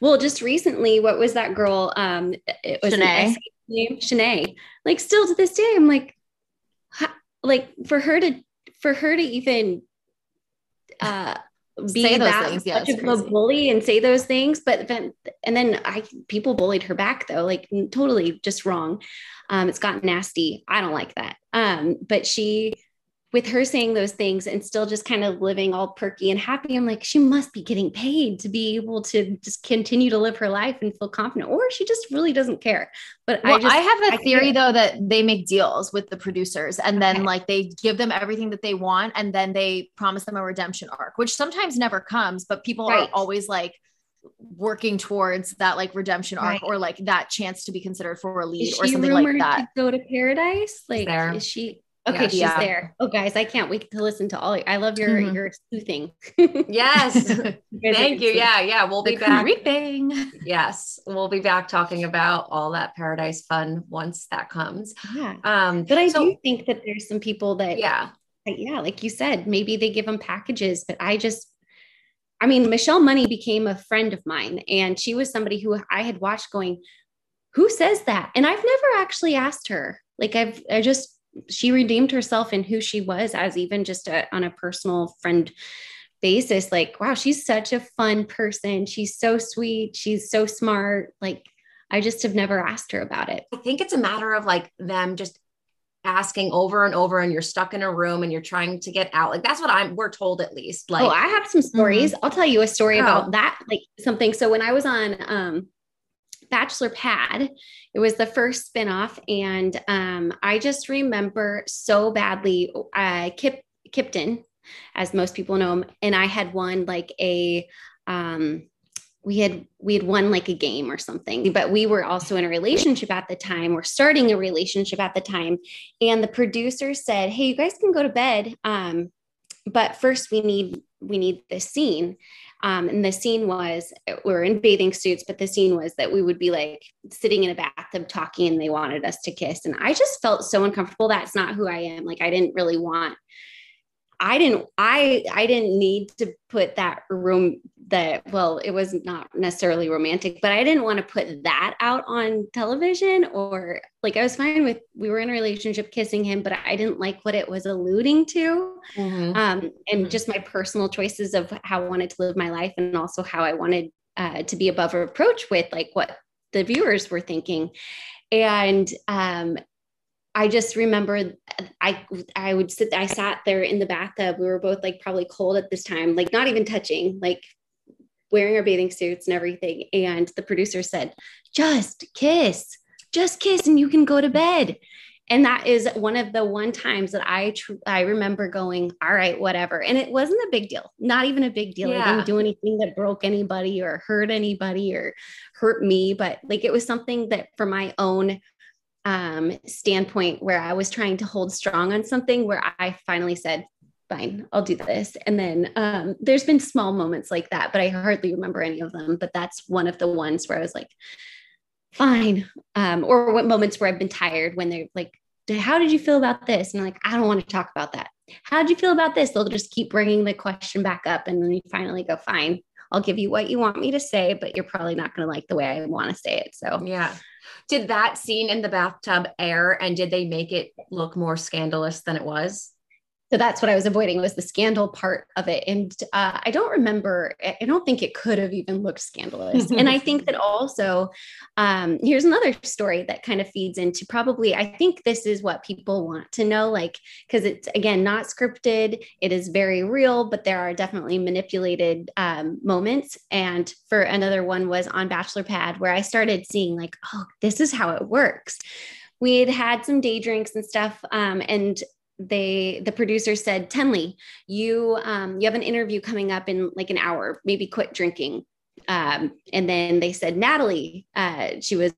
well, just recently, what was that girl? Um, it was an Shanae. Name, Shanae. Like, still to this day, I'm like, ha- like for her to for her to even uh be Say those that things, yeah, much of a bully and say those things, but then and then I people bullied her back though, like totally just wrong. Um, it's gotten nasty. I don't like that. Um, but she with her saying those things and still just kind of living all perky and happy, I'm like, she must be getting paid to be able to just continue to live her life and feel confident, or she just really doesn't care. But Well, I just I have a I theory though that they make deals with the producers and then Okay. like they give them everything that they want and then they promise them a redemption arc, which sometimes never comes, but people Right. are always like working towards that like redemption arc Right. or like that chance to be considered for a lead or something like that. to go to paradise? Like, there. is she? Okay, Yeah, she's yeah. there. Oh, guys, I can't wait to listen to all. I love your Mhm. your sleuthing. Yes. You Thank you. Yeah, yeah. We'll The be back. creeping. Yes, we'll be back talking about all that paradise fun once that comes. Yeah. Um, But I so- do think that there's some people that, Yeah, that, yeah, like you said, maybe they give them packages, but I just, I mean, Michelle Money became a friend of mine, and she was somebody who I had watched going, who says that? And I've never actually asked her. Like I've, I just, she redeemed herself in who she was as even just a, on a personal friend basis. Like, wow, she's such a fun person. She's so sweet. She's so smart. Like, I just have never asked her about it. I think it's a matter of like them just asking over and over, and you're stuck in a room and you're trying to get out. Like that's what I'm. We're told at least. Like oh, I have some stories. I'll tell you a story Oh. about that. Like something. So when I was on um, Bachelor Pad, it was the first spinoff, and um, I just remember so badly. Uh, Kip Kiptyn, as most people know him, and I had won like a. Um, we had we had won like a game or something but we were also in a relationship at the time we're starting a relationship at the time and the producer said hey you guys can go to bed um, but first we need we need this scene. Um, and the scene was we are in bathing suits but the scene was that we would be like sitting in a bathtub talking and they wanted us to kiss. And i just felt so uncomfortable. That's not who i am. Like i didn't really want I didn't I I didn't need to put that room that well it was not necessarily romantic but I didn't want to put that out on television or like I was fine with we were in a relationship kissing him but I didn't like what it was alluding to Mhm. um and Mhm. just my personal choices of how I wanted to live my life and also how I wanted uh, to be above reproach with like what the viewers were thinking and um I just remember I I would sit I sat there in the bathtub. We were both like probably cold at this time, like not even touching, like wearing our bathing suits and everything. And the producer said, "Just kiss. Just kiss and you can go to bed." And that is one of the one times that I tr- I remember going, "All right, whatever." And it wasn't a big deal. Not even a big deal. I didn't do anything that broke anybody or hurt anybody or hurt me, but like it was something that for my own um, standpoint where I was trying to hold strong on something where I finally said, fine, I'll do this. And then um, there's been small moments like that, but I hardly remember any of them. But that's one of the ones where I was like, fine. Um, or what moments where I've been tired when they're like, how did you feel about this? And I'm like, I don't want to talk about that. How did you feel about this? They'll just keep bringing the question back up. And then you finally go, fine, I'll give you what you want me to say, but you're probably not going to like the way I want to say it. So Yeah. Did that scene in the bathtub air and did they make it look more scandalous than it was? So that's what I was avoiding was the scandal part of it. And uh, I don't remember, I don't think it could have even looked scandalous. and I think that also, um, here's another story that kind of feeds into probably, I think this is what people want to know, like, because it's again, not scripted, it is very real, but there are definitely manipulated um, moments. And for another one was on Bachelor Pad, where I started seeing, like, oh, this is how it works we had had some day drinks and stuff um, and they the producer said tenley you um, you have an interview coming up in like an hour. Maybe quit drinking. Um, and then they said natalie uh, she was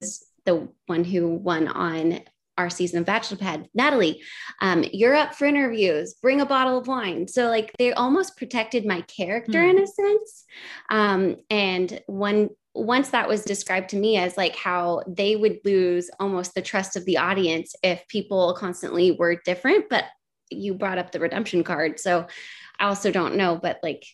the one who won on our season of bachelor pad. Natalie um, you're up for interviews. Bring a bottle of wine. So like they almost protected my character mm. in a sense. Um, and one once that was described to me as like how they would lose almost the trust of the audience if people constantly were different but you brought up the redemption card so i also don't know but like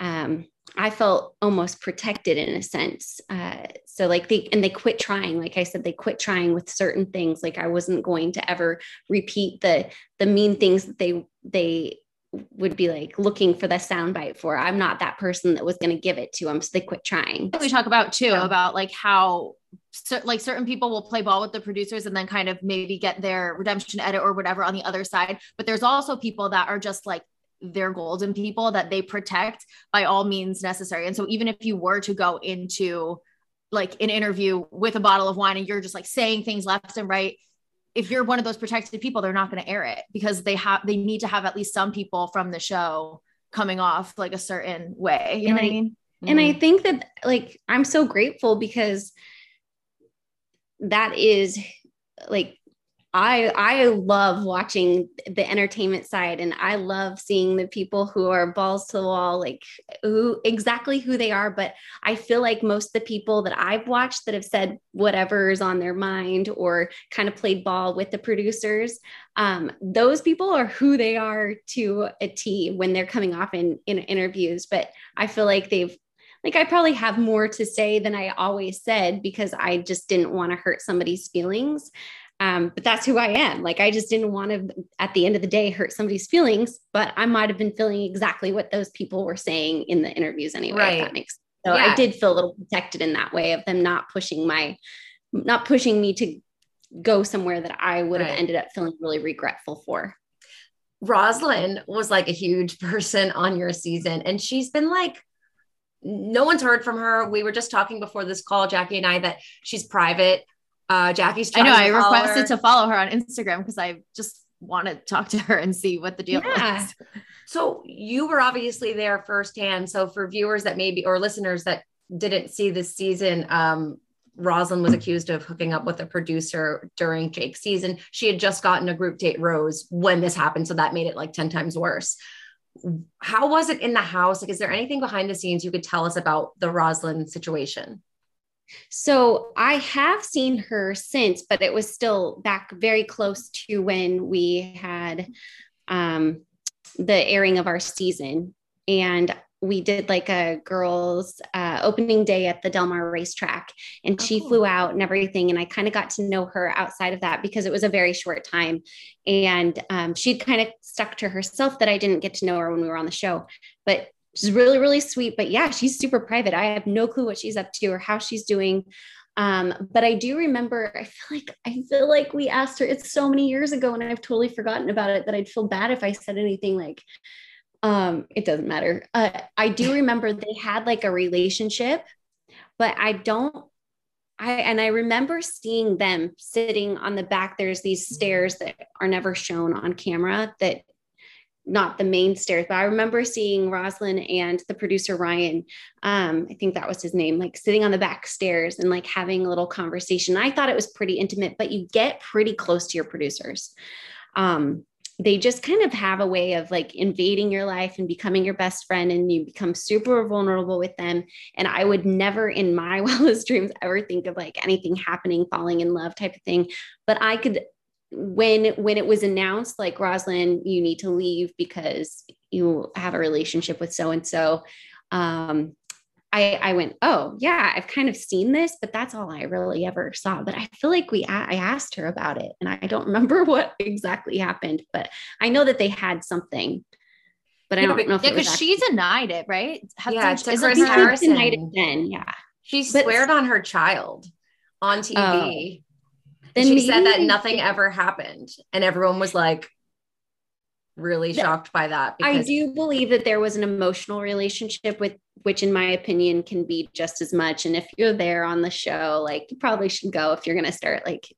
um i felt almost protected in a sense uh so like they and they quit trying like i said they quit trying with certain things like i wasn't going to ever repeat the the mean things that they they would be like looking for the soundbite for. I'm not that person that was going to give it to them. So they quit trying. We talk about too yeah. about like how so, like certain people will play ball with the producers and then kind of maybe get their redemption edit or whatever on the other side. But there's also people that are just like they're golden people that they protect by all means necessary. And so even if you were to go into like an interview with a bottle of wine and you're just like saying things left and right if you're one of those protected people, they're not going to air it because they have they need to have at least some people from the show coming off like a certain way. You and know what I mean? And mm-hmm. I think that like I'm so grateful because that is like I I love watching the entertainment side and I love seeing the people who are balls to the wall like who exactly who they are but I feel like most of the people that I've watched that have said whatever is on their mind or kind of played ball with the producers um, those people are who they are to a T when they're coming off in in interviews but I feel like they've like I probably have more to say than I always said because I just didn't want to hurt somebody's feelings. Um, but that's who I am. Like I just didn't want to, at the end of the day, hurt somebody's feelings. But I might have been feeling exactly what those people were saying in the interviews anyway. Right. If that makes sense. So yeah. I did feel a little protected in that way of them not pushing my, not pushing me to go somewhere that I would have ended up feeling really regretful for. Rozlyn was like a huge person on your season, and she's been like no one's heard from her. We were just talking before this call, Jackie and I, that she's private. Uh, Jackie's. I know. I requested to follow her on Instagram because I just want to talk to her and see what the deal yeah. is. So you were obviously there firsthand. So for viewers that maybe or listeners that didn't see this season, um, Rozlyn was accused of hooking up with a producer during Jake's season. She had just gotten a group date rose when this happened, so that made it like ten times worse. How was it in the house? Like, is there anything behind the scenes you could tell us about the Rozlyn situation? So I have seen her since, but it was still back very close to when we had um, the airing of our season. And we did like a girls uh, opening day at the Del Mar racetrack and oh, she flew out and everything. And I kind of got to know her outside of that because it was a very short time. And um, she'd kind of stuck to herself that I didn't get to know her when we were on the show. But she's really really sweet but yeah she's super private. I have no clue what she's up to or how she's doing. Um, but i do remember i feel like i feel like we asked her it's so many years ago and i've totally forgotten about it that i'd feel bad if i said anything like um it doesn't matter. Uh, i do remember they had like a relationship but i don't I and I remember seeing them sitting on the back. There's these stairs that are never shown on camera that not the main stairs, but I remember seeing Rozlyn and the producer Ryan, um, I think that was his name, like sitting on the back stairs and like having a little conversation. I thought it was pretty intimate, but you get pretty close to your producers. Um, they just kind of have a way of like invading your life and becoming your best friend and you become super vulnerable with them and i would never in my wildest dreams ever think of like anything happening falling in love type of thing but i could when when it was announced like Rozlyn you need to leave because you have a relationship with so and so um I, I went, oh yeah, I've kind of seen this, but that's all I really ever saw. But I feel like we I asked her about it, and I don't remember what exactly happened, but I know that they had something. But I don't know if Yeah, it because she denied it, right? Yeah, Hasn't- to isn't Chris She her- Harrison. denied it then, yeah. She But- sweared on her child on TV. Then she said that nothing ever happened, and everyone was like really shocked by that. I do believe that there was an emotional relationship with which in my opinion can be just as much. And if you're there on the show, like you probably should go if you're gonna start like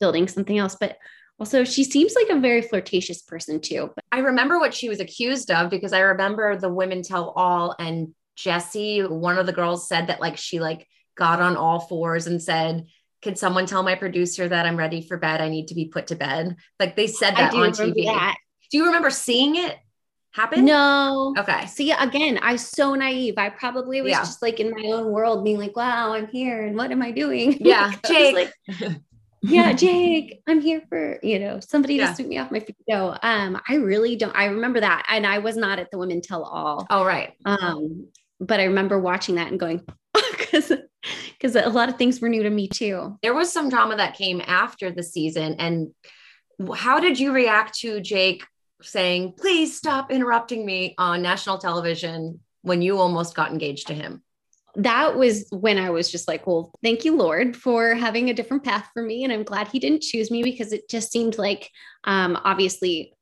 building something else. But also she seems like a very flirtatious person too. But I remember what she was accused of because I remember the women tell all and Jesse, one of the girls said that like she like got on all fours and said, "Could someone tell my producer that I'm ready for bed? I need to be put to bed." Like they said that do on TV. that. Do you remember seeing it happen? No. Okay. See, again, I was so naive. I probably was Yeah. just like in my own world, being like, wow, I'm here and what am I doing? Yeah, Like, Jake. like, yeah, Jake, I'm here for, you know, somebody Yeah. to sweep me off my feet. No, um, I really don't. I remember that. And I was not at the women tell all. All right. Um, but I remember watching that and going, because because a lot of things were new to me too. There was some drama that came after the season, and how did you react to Jake saying, "Please stop interrupting me" on national television when you almost got engaged to him? That was when I was just like, well, thank you, Lord, for having a different path for me. And I'm glad he didn't choose me because it just seemed like um obviously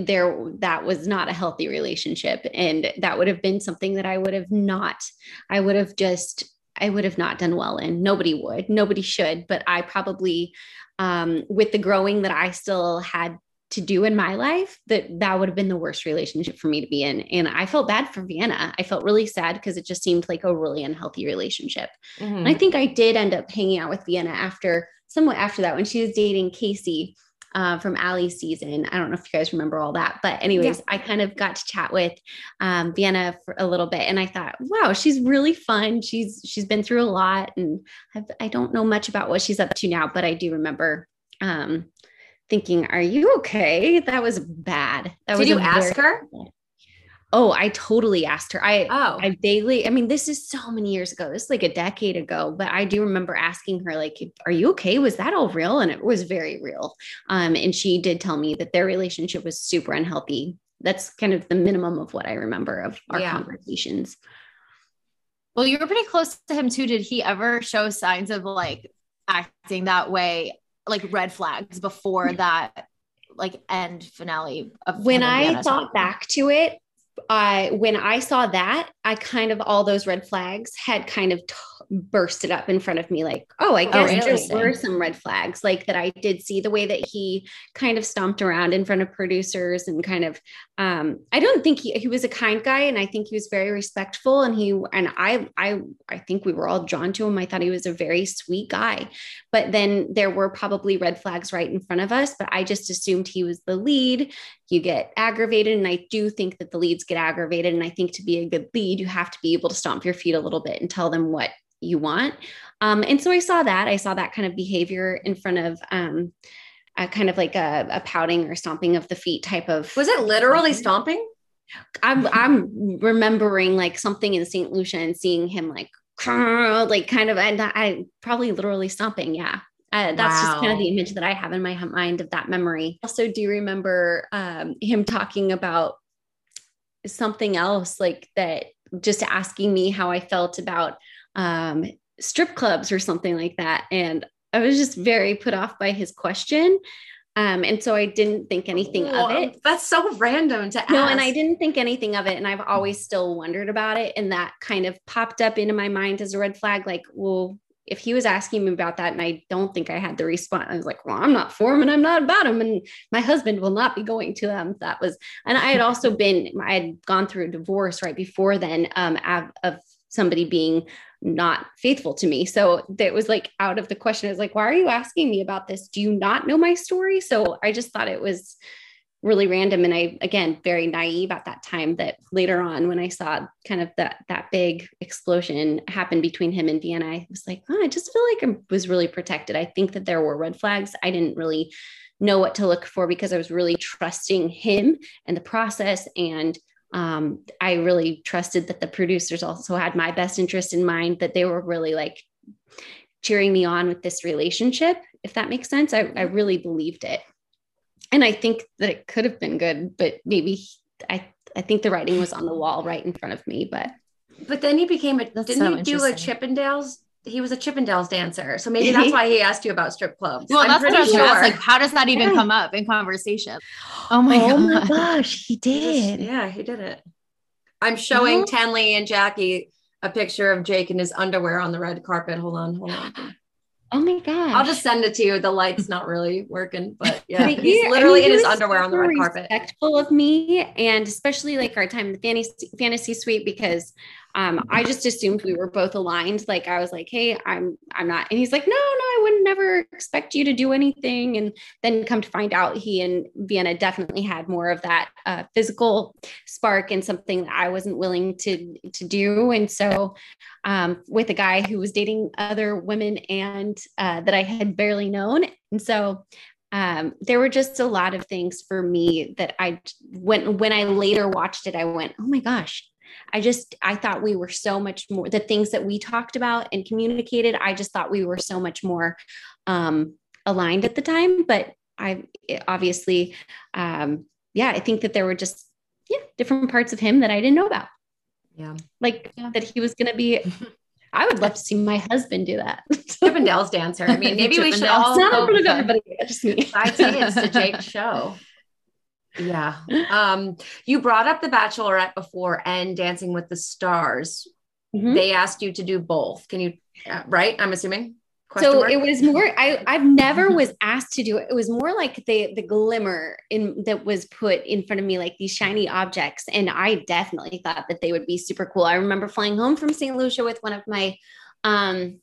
there that was not a healthy relationship and that would have been something that I would have not I would have just I would have not done well in. Nobody would. Nobody should. But I probably um with the growing that I still had to do in my life that that would have been the worst relationship for me to be in. And I felt bad for Vienna. I felt really sad because it just seemed like a really unhealthy relationship. And I think I did end up hanging out with Vienna after somewhat after that when she was dating Kasey uh, from Ali's season. I don't know if you guys remember all that, but anyways, I kind of got to chat with um, Vienna for a little bit, and I thought, wow, she's really fun. She's she's been through a lot, and I've, I don't know much about what she's up to now, but I do remember um, thinking, "Are you okay?" That was bad. That Did was you ask her? Oh, I totally asked her. I Oh, I vaguely, I mean, this is so many years ago. This is like a decade ago, but I do remember asking her, like, are you okay? Was that all real? And it was very real. Um, and she did tell me that their relationship was super unhealthy. That's kind of the minimum of what I remember of our Yeah. conversations. Well, you were pretty close to him too. Did he ever show signs of like acting that way, like red flags before that, like end finale of when I thought back to it, I when I saw that, I kind of all those red flags had kind of t- bursted up in front of me. Like, oh, I guess interesting. there were some red flags, like that I did see the way that he kind of stomped around in front of producers and kind of. Um, I don't think he he was a kind guy, and I think he was very respectful. And he and I I I think we were all drawn to him. I thought he was a very sweet guy, but then there were probably red flags right in front of us. But I just assumed he was the lead you get aggravated. And I do think that the leads get aggravated. And I think to be a good lead, you have to be able to stomp your feet a little bit and tell them what you want. Um, and so I saw that. I saw that kind of behavior in front of um, a kind of like a, a pouting or stomping of the feet type of. was it literally stomping? I'm I'm remembering like something in St. Lucia and seeing him like like kind of and I probably literally stomping. Yeah. Uh, that's just kind of the image that I have in my mind of that memory. Also, do remember um, him talking about something else like that, just asking me how I felt about um, strip clubs or something like that. And I was just very put off by his question. Um, and so I didn't think anything of it. That's so random to ask. No, and I didn't think anything of it. And I've always still wondered about it. And that kind of popped up into my mind as a red flag. Like, well, if he was asking me about that and I don't think I had the response, I was like, well, I'm not for him and I'm not about him. And my husband will not be going to them. That was, and I had also been, I had gone through a divorce right before then um, of, of somebody being not faithful to me. So that was like out of the question. I was like, why are you asking me about this? Do you not know my story? So I just thought it was really random. And I, again, very naive at that time that later on, when I saw kind of that, that big explosion happen between him and Vienna, I was like, oh, I just feel like I was really protected. I think that there were red flags. I didn't really know what to look for because I was really trusting him and the process and um, I really trusted that the producers also had my best interest in mind, that they were really like cheering me on with this relationship, if that makes sense. I, I really believed it. And I think that it could have been good, but maybe I, I think the writing was on the wall right in front of me, but But then he became a That's didn't so he do a. Chippendales? He was a Chippendales dancer. So maybe that's why he asked you about strip clubs. Well, I'm that's what I was gonna ask. sure. Like, how does that even Yeah. come up in conversation? Oh my oh my gosh, he Just- did. yeah, he did it. I'm showing Oh. Tenley and Jackie a picture of Jake in his underwear on the red carpet. Hold on, hold on. Oh my gosh. I'll just send it to you. The light's not really working, but yeah, But he's he- I literally mean, in his underwear on the red carpet. Respectful of me, and especially like our time in the fantasy fantasy suite because um, I just assumed we were both aligned. Like I was like, "Hey, I'm I'm not," and he's like, "No, no, I would never expect you to do anything." And then come to find out, he and Vienna definitely had more of that uh, physical spark and something that I wasn't willing to to do. And so, um, with a guy who was dating other women and uh, that I had barely known, and so um, there were just a lot of things for me that I when when I later watched it, I went, oh my gosh. I just I thought we were so much more the things that we talked about and communicated. I just thought we were so much more um, aligned at the time. But I obviously, um, yeah, I think that there were just yeah different parts of him that I didn't know about. Yeah. Like Yeah. that he was going to be. I would love to see my husband do that. Chippendales dancer. I mean, maybe we should all It's not go in front of with everybody, just me. Five tickets to Jake's show. Yeah. Um, you brought up The Bachelorette before and Dancing with the Stars. Mhm. They asked you to do both. Can you, uh, right? I'm assuming. Question so mark? it was more i i've never was asked to do it it was more like the the glimmer in that was put in front of me like these shiny objects and i definitely thought that they would be super cool i remember flying home from st lucia with one of my um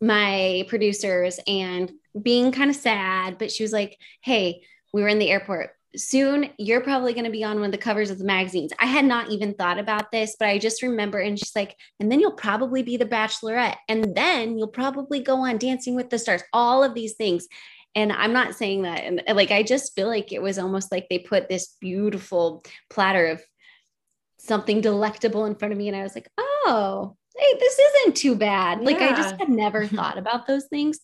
my producers and being kind of sad but she was like hey we were in the airport soon you're probably going to be on one of the covers of the magazines. I had not even thought about this but i just remember and she's like and then you'll probably be the bachelorette and then you'll probably go on dancing with the stars all of these things. And i'm not saying that and like i just feel like it was almost like they put this beautiful platter of something delectable in front of me and i was like oh hey this isn't too bad. Like i just had never thought about those things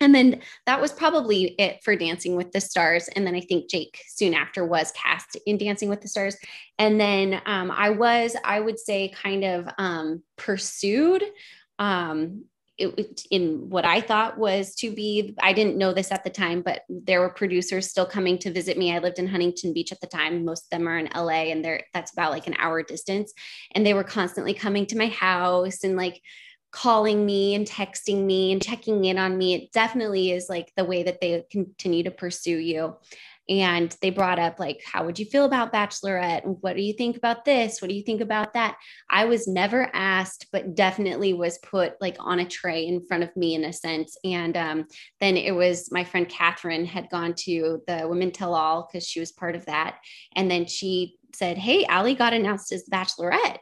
and then that was probably it for Dancing with the Stars. And then I think Jake soon after was cast in Dancing with the Stars. And then um, I was, I would say, kind of um, pursued um, it, in what I thought was to be, I didn't know this at the time, but there were producers still coming to visit me. I lived in Huntington Beach at the time. Most of them are in LA and they're, that's about like an hour distance. And they were constantly coming to my house and like, calling me and texting me and checking in on me. It definitely is like the way that they continue to pursue you. And they brought up, like, how would you feel about Bachelorette? What do you think about this? What do you think about that? I was never asked, but definitely was put like on a tray in front of me in a sense. And um, then it was my friend Catherine had gone to the Women Tell All because she was part of that. And then she said, Hey, Ali got announced as Bachelorette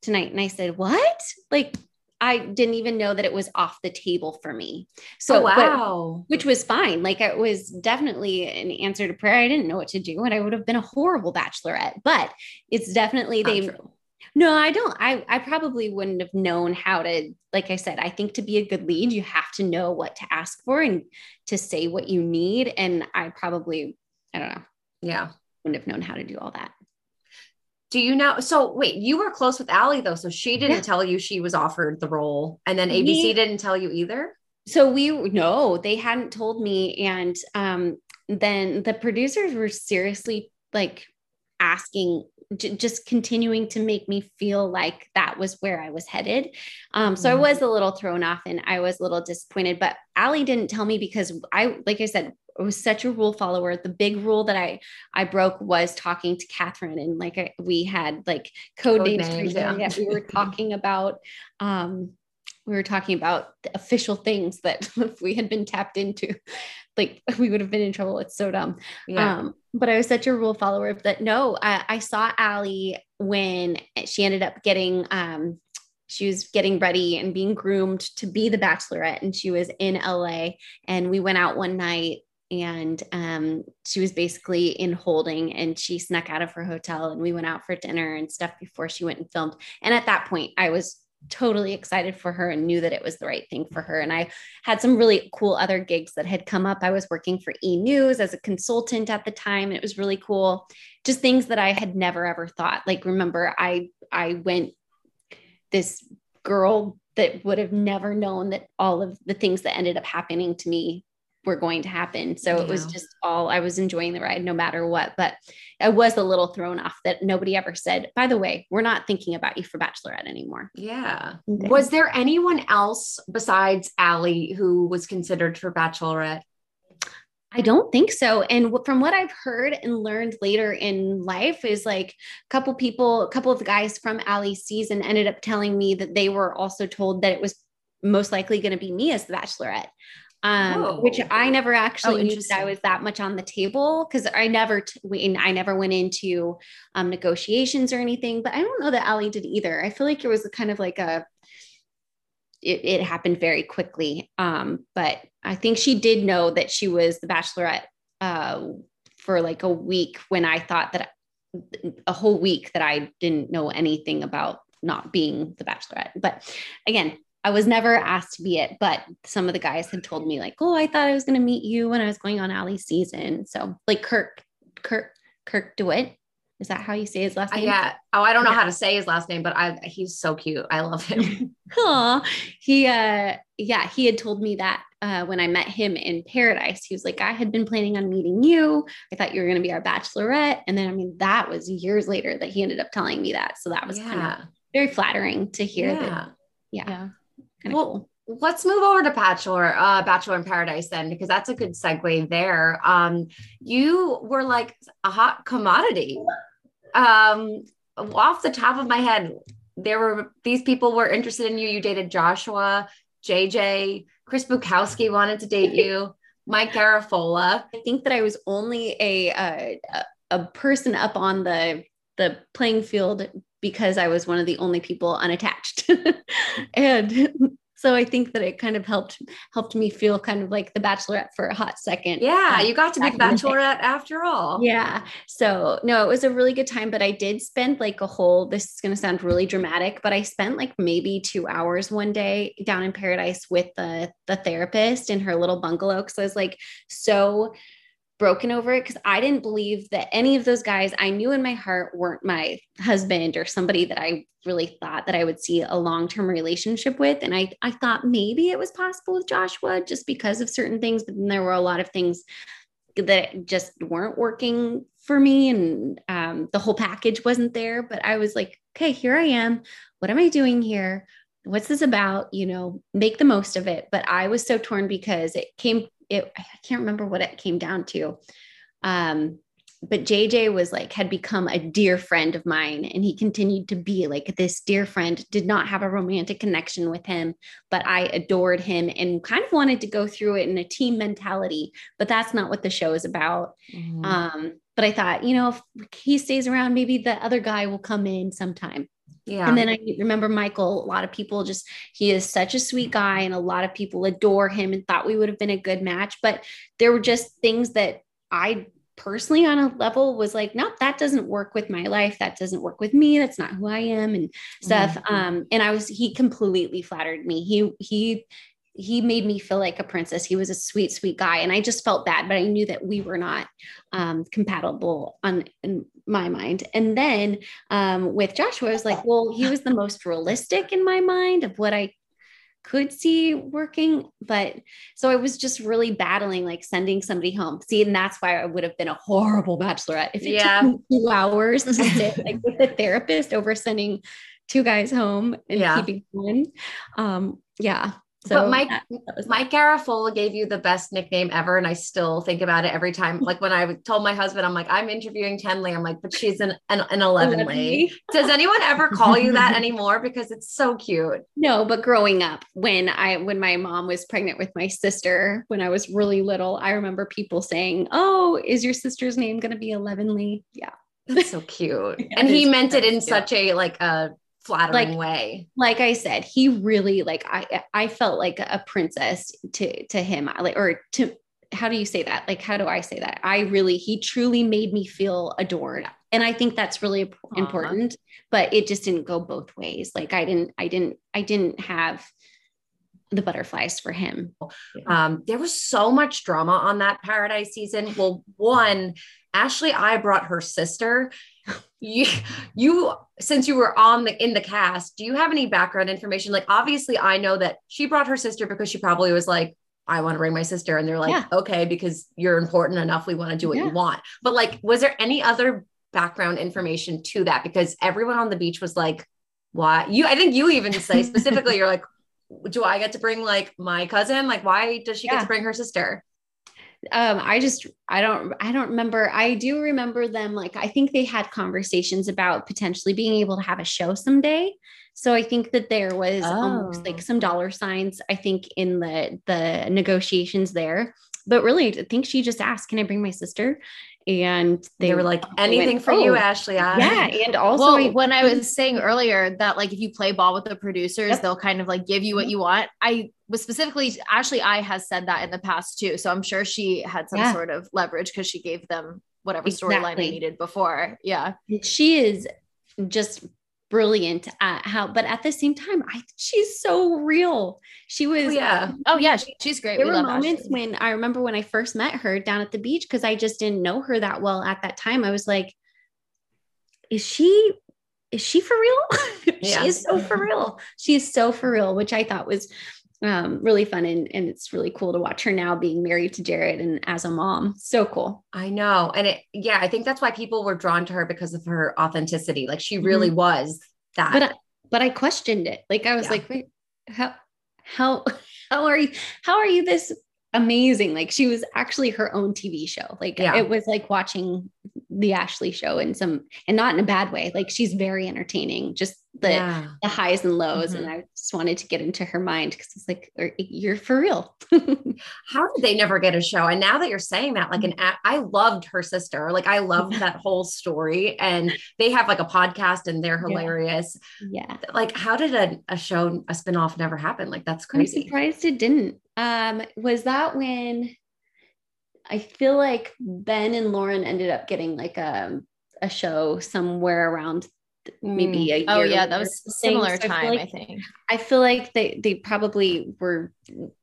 tonight. And I said, What? Like, I didn't even know that it was off the table for me. So, oh, but- wow. which was fine. Like it was definitely an answer to prayer. I didn't know what to do, and I would have been a horrible bachelorette. But it's definitely Not they. true. No, I don't. I I probably wouldn't have known how to. Like I said, I think to be a good lead, you have to know what to ask for and to say what you need. And I probably, I don't know, Yeah. wouldn't have known how to do all that. Do you know? So wait, you were close with Ali though, so she didn't Yeah. tell you she was offered the role, and then We- ABC didn't tell you either. so we no they hadn't told me and um then the producers were seriously like asking j- just continuing to make me feel like that was where I was headed. Um, so I Mhm. was a little thrown off and I was a little disappointed, but Ali didn't tell me because I, like I said, I was such a rule follower. The big rule that I I broke was talking to Catherine, and like I, we had like code, Code names. names, yeah. Yeah, we were talking about um, we were talking about the official things that if we had been tapped into, like we would have been in trouble. It's so dumb. Yeah. Um, but I was such a rule follower that no, I, I saw Ali when she ended up getting um she was getting ready and being groomed to be the bachelorette and she was in LA and we went out one night and um, she was basically in holding and she snuck out of her hotel and we went out for dinner and stuff before she went and filmed. And at that point i was totally excited for her and knew that it was the right thing for her. And i had some really cool other gigs that had come up. I was working for e news as a consultant at the time. And it was really cool. Just things that i had never ever thought. Like remember i i went this girl that would have never known that all of the things that ended up happening to me were going to happen. So yeah. it was just all I was enjoying the ride no matter what. But I was a little thrown off that nobody ever said, by the way, we're not thinking about you for Bachelorette anymore. Yeah. Okay. Was there anyone else besides Ali who was considered for Bachelorette? I don't think so. And from what I've heard and learned later in life is like a couple people, a couple of the guys from Ali's season ended up telling me that they were also told that it was most likely going to be me as the bachelorette um, oh. which I never actually oh, knew that I was that much on the table because I never, t- we, I never went into um, negotiations or anything. But I don't know that Ali did either. I feel like it was kind of like a, it, it happened very quickly. Um, but I think she did know that she was the Bachelorette uh, for like a week when I thought that a whole week that I didn't know anything about not being the Bachelorette. But again, I was never asked to be it, but some of the guys had told me like, "Oh, I thought I was going to meet you when I was going on Ali's season." So, like Kirk, Kirk, Kirk DeWitt. Is that how you say his last name? yeah. Oh, I don't know yeah. how to say his last name, but I he's so cute. I love him. Aw. He uh yeah, he had told me that uh when I met him in paradise. He was like, I had been planning on meeting you. I thought you were gonna be our bachelorette. And then I mean, that was years later that he ended up telling me that. So that was yeah. kind of very flattering to hear yeah. that. Yeah. yeah well, cool. Let's move over to Bachelor, uh, Bachelor in Paradise then, because that's a good segue there. Um, you were like a hot commodity. Um, off the top of my head, there were these people were interested in you. You dated Joshua, JJ, Chris Bukowski wanted to date you, Mike Garafolo. I think that I was only a, a a person up on the the playing field because I was one of the only people unattached. and so I think that it kind of helped helped me feel kind of like the bachelorette for a hot second. Yeah, um, you got to be the bachelorette after all. Yeah. So no, it was a really good time, but I did spend like a whole this is going to sound really dramatic, but I spent like maybe 2 hours one day down in paradise with the the therapist in her little bungalow cuz I was like so broken over it because I didn't believe that any of those guys I knew in my heart weren't my husband or somebody that I really thought that I would see a long-term relationship with. And I, I thought maybe it was possible with Joshua just because of certain things, but then there were a lot of things that just weren't working for me and um, the whole package wasn't there. But I was like, okay, here I am. What am I doing here? What's this about? You know, make the most of it. But I was so torn because it came it I can't remember what it came down to. Um, but JJ was like had become a dear friend of mine and he continued to be like this dear friend did not have a romantic connection with him but I adored him and kind of wanted to go through it in a team mentality but that's not what the show is about mm-hmm. um, but I thought you know if he stays around maybe the other guy will come in sometime yeah. And then I remember Michael, a lot of people just, he is such a sweet guy, and a lot of people adore him and thought we would have been a good match. But there were just things that I personally, on a level, was like, no, that doesn't work with my life. That doesn't work with me. That's not who I am and stuff. Mm-hmm. Um, and I was, he completely flattered me. He, he, he made me feel like a princess. He was a sweet, sweet guy. And I just felt bad, but I knew that we were not um, compatible on in my mind. And then um, with Joshua, I was like, well, he was the most realistic in my mind of what I could see working. But so I was just really battling, like sending somebody home. See, and that's why I would have been a horrible bachelorette if it yeah. took two hours to sit like with a therapist over sending two guys home and yeah. keeping one. Um, yeah. So but Mike Mike Garafolo gave you the best nickname ever, and I still think about it every time. Like when I told my husband, I'm like, I'm interviewing Tenley. I'm like, but she's an an, an 11 Lee. Does anyone ever call you that anymore? Because it's so cute. No, but growing up, when I when my mom was pregnant with my sister, when I was really little, I remember people saying, "Oh, is your sister's name going to be Eleven Lee?" Yeah. That's so cute. yeah, and he meant it in such a like a flattering like, way. Like I said, he really like I I felt like a princess to to him, like or to how do you say that? Like, how do I say that? I really, he truly made me feel adored. And I think that's really important, but it just didn't go both ways. Like I didn't, I didn't, I didn't have the butterflies for him. Um, there was so much drama on that Paradise season. Well, one, Ashley, I brought her sister. You, you, since you were on the in the cast, do you have any background information? Like, obviously, I know that she brought her sister because she probably was like, I want to bring my sister, and they're like, Yeah. okay, because you're important enough, we want to do what Yeah. you want. But like, was there any other background information to that? Because everyone on the beach was like, why? You, I think you even say specifically, you're like, do I get to bring like my cousin? Like, why does she get to bring her sister? Um i just i don't i don't remember i do remember them like i think they had conversations about potentially being able to have a show someday so i think that there was almost Oh. like some dollar signs i think in the the negotiations there but really i think she just asked can i bring my sister and They, were like, anything went, for you, "Oh." Ashley. I- yeah and also well, I- when I was saying earlier that like if you play ball with the producers, Yep. they'll kind of like give you what you want. I was specifically Ashley I has said that in the past too. So I'm sure she had some Yeah. sort of leverage because she gave them whatever storyline they needed before. Yeah. she is just brilliant at how but at the same time i she's so real she oh, was Oh, yeah. Oh yeah, she- she's great. there we were love moments Ashley. when I remember when I first met her down at the beach because I just didn't know her that well at that time. I was like, is she is she for real? Yeah. she is so for real. She is so for real, which I thought was um really fun and, and it's really cool to watch her now being married to Jared and as a mom. So cool. I know. And it, yeah, I think that's why people were drawn to her because of her authenticity. Like she really was that. But I, but I questioned it. Like I was Yeah. like, wait, how how how are you how are you this amazing? Like she was actually her own TV show. Like Yeah. it was like watching the Ashley show in some and not in a bad way. Like she's very entertaining. Just the yeah. the highs and lows. Mhm. And I just wanted to get into her mind because it's like you're for real. How did they never get a show? And now that you're saying that, like an, I loved her sister. Like I loved that whole story. And they have like a podcast and they're hilarious. yeah. Like, how did a, a show, a spinoff never happen? Like that's I'm crazy. surprised it didn't. Um, was that when I feel like Ben and Lauren ended up getting like a a show somewhere around maybe a year. Oh yeah, that was similar So I time, like- I think. I feel like they they probably were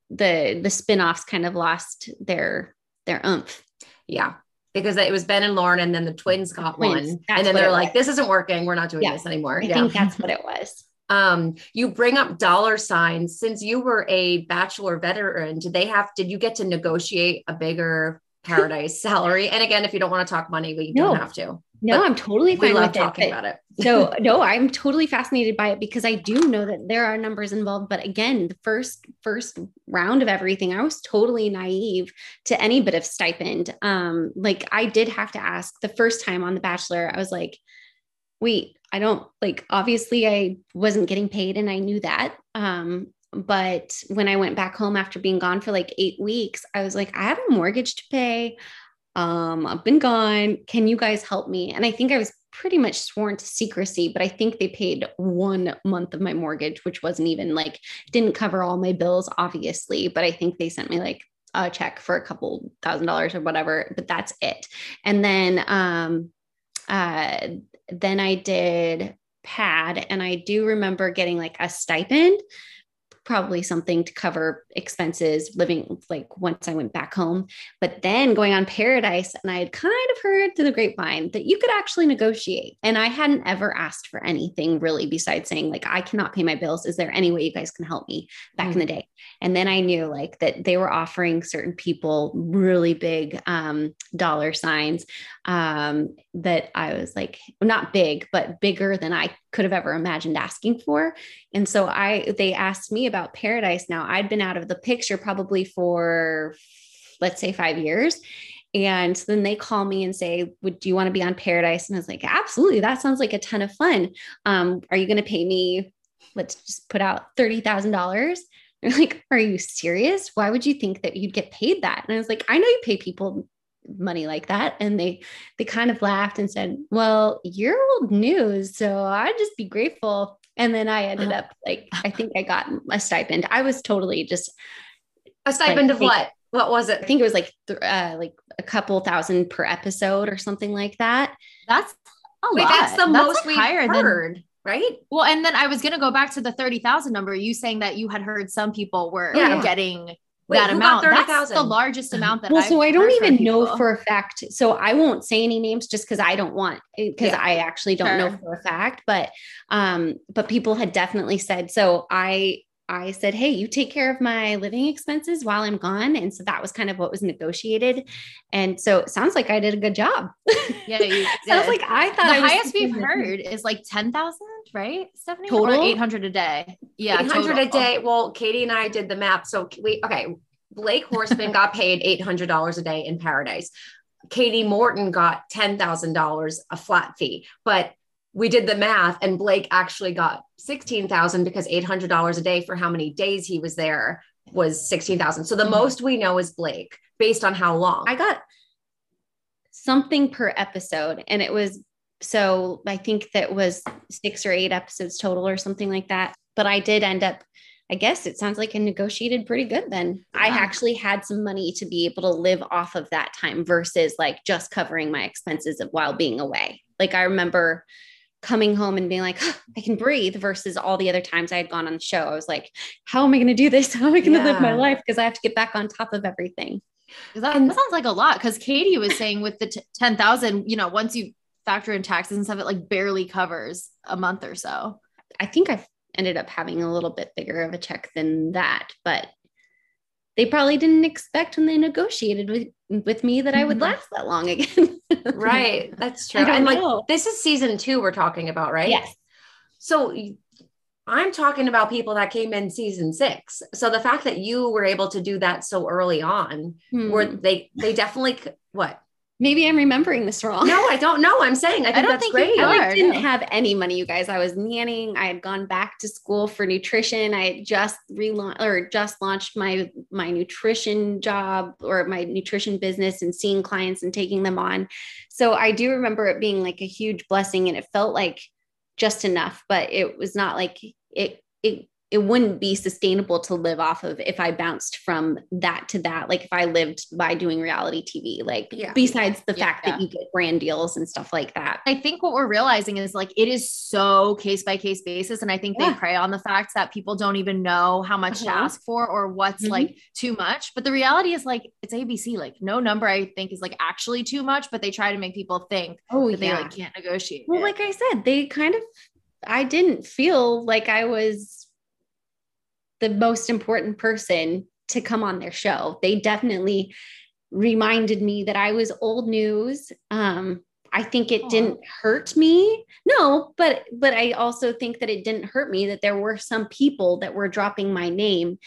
the the spin-offs kind of lost their their oomph. Yeah. Because it was Ben and Lauren, and then the twins got Twins. one. That's And then they're like, was. this isn't working. We're not doing Yeah. this anymore. I yeah. think that's what it was. Um, you bring up dollar signs. Since you were a bachelor veteran, did they have did you get to negotiate a bigger paradise salary? And again, if you don't want to talk money, we No. don't have to. No, But I'm totally We fine love with talking but- about it. so no i'm totally fascinated by it because i do know that there are numbers involved but again the first first round of everything i was totally naive to any bit of stipend um like i did have to ask the first time on the bachelor i was like wait i don't like obviously i wasn't getting paid and i knew that um but when i went back home after being gone for like eight weeks i was like i have a mortgage to pay. Um i've been gone. Can you guys help me? And i think i was pretty much sworn to secrecy but i think they paid one month of my mortgage which wasn't even like didn't cover all my bills obviously but i think they sent me like a check for a couple thousand dollars or whatever but that's it. And then um uh then i did pad and i do remember getting like a stipend probably something to cover expenses living like once I went back home. But then going on Paradise, and I had kind of heard through the grapevine that you could actually negotiate. And I hadn't ever asked for anything really besides saying, like, I cannot pay my bills. Is there any way you guys can help me back in the day? And then I knew like that they were offering certain people really big um, dollar signs um, that I was like, not big, but bigger than I could have ever imagined asking for. And so I they asked me about paradise now. I'd been out of the picture probably for let's say 5 years. And then they call me and say, Would you want to be on paradise? And I was like, absolutely. That sounds like a ton of fun. Um, are you going to pay me? Let's just put out $30,000. They're like, Are you serious? Why would you think that you'd get paid that? And I was like, I know you pay people money like that and they they kind of laughed and said well you're old news so i'd just be grateful and then i ended up like i think i got a stipend i was totally just A stipend Like, of what? What was it I think it was like th- uh, like a couple thousand per episode or something like that. That's a Wait, lot. that's the most like we've than heard, right? Well, and then I was gonna go back to the thirty thousand number. You saying that you had heard some people were Yeah. getting Wait, that who got amount. That's 30,000? the largest amount that. Well, I've so I don't even know for a fact. So I won't say any names just because I don't want because Yeah. I actually don't know for a fact. But um, but people had definitely said so. I I said, hey, you take care of my living expenses while I'm gone, and so that was kind of what was negotiated. And so it sounds like I did a good job. Yeah, you sounds like I the thought I highest we've heard is like ten thousand, right, Stephanie? Total? or eight hundred a day. Yeah, 800 a day. Well, Katie and I did the math. So we, okay, Blake Horstmann got paid $800 a day in Paradise. Katie Morton got $10,000 a flat fee, but we did the math and Blake actually got 16,000 because $800 a day for how many days he was there was 16,000. So the Mhm. most we know is Blake based on how long. I got something per episode, and it was so I think that was six or eight episodes total or something like that. But I did end up, I guess it sounds like I negotiated pretty good then. I actually had some money to be able to live off of that time versus like just covering my expenses of while being away. Like I remember coming home and being like, I can breathe versus all the other times I had gone on the show. I was like, how am I going to do this? How am I going to live my life? Because I have to get back on top of everything. That, that sounds like a lot. Because Katie was saying with the t- ten thousand, you know, once you factor in taxes and stuff, it like barely covers a month or so. I think I've ended up having a little bit bigger of a check than that, but they probably didn't expect when they negotiated with with me that I would Mhm. last that long again. right. That's true. I don't And like know. this is season two we're talking about, right? Yes. So I'm talking about people that came in season six. So the fact that you were able to do that so early on, Hmm. were they they definitely what? Maybe I'm remembering this wrong. No, I don't know. I'm saying I think don't that's think you great. I like, didn't no. have any money, you guys. I was nannying. I had gone back to school for nutrition. I had just relaunched or just launched my my nutrition job or my nutrition business and seeing clients and taking them on. So I do remember it being like a huge blessing, and it felt like just enough, but it was not like it it it wouldn't be sustainable to live off of if I bounced from that to that. Like if I lived by doing reality TV, like Yeah. besides the Yeah. fact that you get brand deals and stuff like that. I think what we're realizing is like it is so case by case basis. And I think Yeah. they prey on the fact that people don't even know how much to Uh-huh. ask for or what's Mhm. like too much. But the reality is like it's ABC. Like no number I think is like actually too much, but they try to make people think Oh, that they like can't negotiate. Well, it. like I said, they kind of, I didn't feel like I was the most important person to come on their show. They definitely reminded me that I was old news. Um, I think it Aw. didn't hurt me. No, but but I also think that it didn't hurt me that there were some people that were dropping my name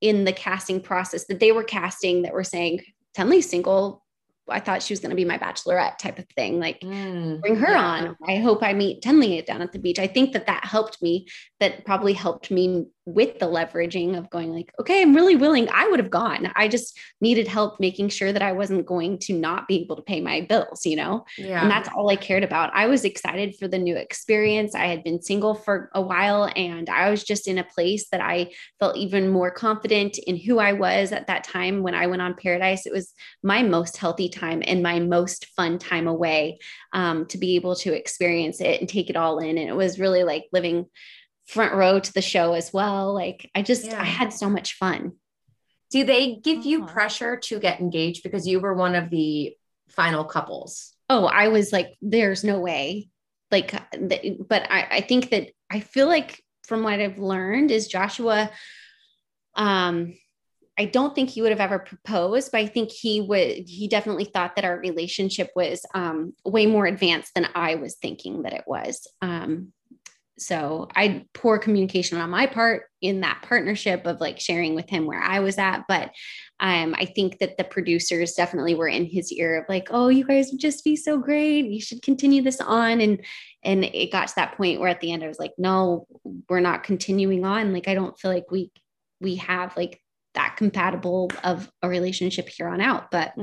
in the casting process that they were casting that were saying Tenley's single. I thought she was going to be my bachelorette type of thing. Like Mm, bring her yeah. on. I hope I meet Tenley down at the beach. I think that that helped me. That probably helped me with the leveraging of going like, okay, I'm really willing. I would have gone. I just needed help making sure that I wasn't going to not be able to pay my bills, you know? Yeah. And that's all I cared about. I was excited for the new experience. I had been single for a while and I was just in a place that I felt even more confident in who I was at that time when I went on Paradise. It was my most healthy time and my most fun time away um, to be able to experience it and take it all in. And it was really like living front row to the show as well. Like I just, Yeah. I had so much fun. Do they give you pressure to get engaged because you were one of the final couples? oh i was like there's no way like but I, I think that i feel like from what i've learned is joshua um i don't think he would have ever proposed but i think he would he definitely thought that our relationship was um way more advanced than i was thinking that it was um so I poor communication on my part in that partnership of like sharing with him where I was at. But um, I think that the producers definitely were in his ear of like, oh, you guys would just be so great. You should continue this on. And and it got to that point where at the end I was like, no, we're not continuing on. Like I don't feel like we we have like that compatible of a relationship here on out. But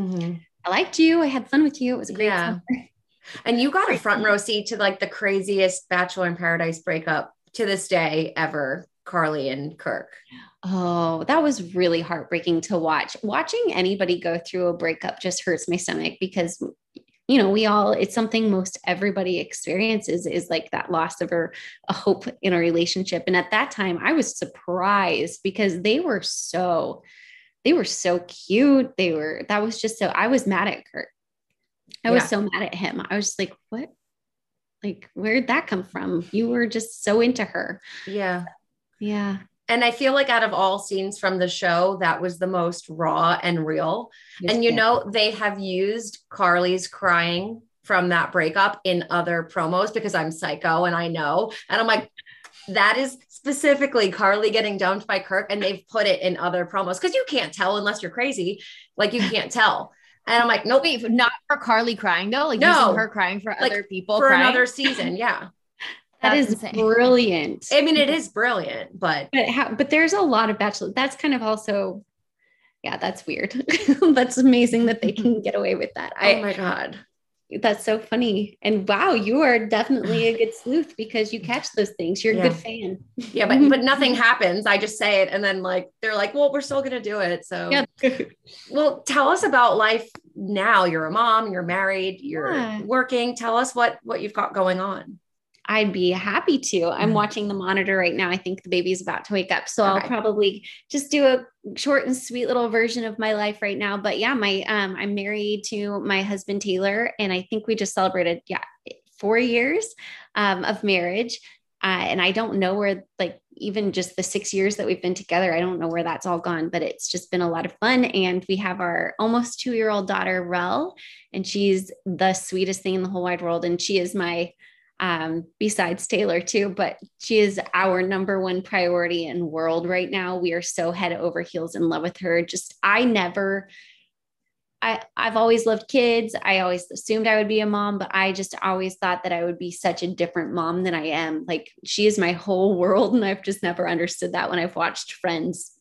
I liked you. I had fun with you. It was a great Yeah. summer. And you got a front row seat to like the craziest Bachelor in Paradise breakup to this day ever. Carly and Kirk. Oh, that was really heartbreaking to watch. Watching anybody go through a breakup just hurts my stomach because you know, we all, it's something most everybody experiences is like that loss of a, a hope in a relationship. And at that time, I was surprised because they were so, they were so cute. They were, that was just so, I was mad at Kurt. I yeah. was so mad at him. I was just like, what? Like, where'd that come from? You were just so into her. Yeah. Yeah. And I feel like out of all scenes from the show, that was the most raw and real. and you know, they have used Carly's crying from that breakup in other promos because I'm psycho and I know. And I'm like, that is specifically Carly getting dumped by Kirk. And they've put it in other promos because you can't tell unless you're crazy. Like you can't tell. And I'm like, nope. Wait, not for Carly crying though? Like no. her crying for like, other people for crying? another season. Yeah. That is insane. brilliant. I mean, it is brilliant, but but how, but there's a lot of bachelor. That's kind of also, yeah, that's weird. that's amazing that they can get away with that. Oh I, oh my god, that's so funny. And wow, you are definitely a good sleuth because you catch those things. You're a good fan. Yeah, but but nothing happens. I just say it, and then like they're like, well, we're still gonna do it. So yeah. well, tell us about life now. You're a mom. You're married. You're yeah. working. Tell us what what you've got going on. I'd be happy to. I'm mm-hmm. watching the monitor right now. I think the baby's about to wake up. So okay. I'll probably just do a short and sweet little version of my life right now. But yeah, my um I'm married to my husband Taylor and I think we just celebrated yeah, 4 years um of marriage. Uh, and I don't know where like even just the 6 years that we've been together, I don't know where that's all gone, but it's just been a lot of fun and we have our almost 2-year-old daughter Rel and she's the sweetest thing in the whole wide world and she is my um, besides Taylor too, but she is our number one priority in world right now. We are so head over heels in love with her. Just I never, I I've always loved kids. I always assumed I would be a mom, but I just always thought that I would be such a different mom than I am. Like she is my whole world, and I've just never understood that when I've watched friends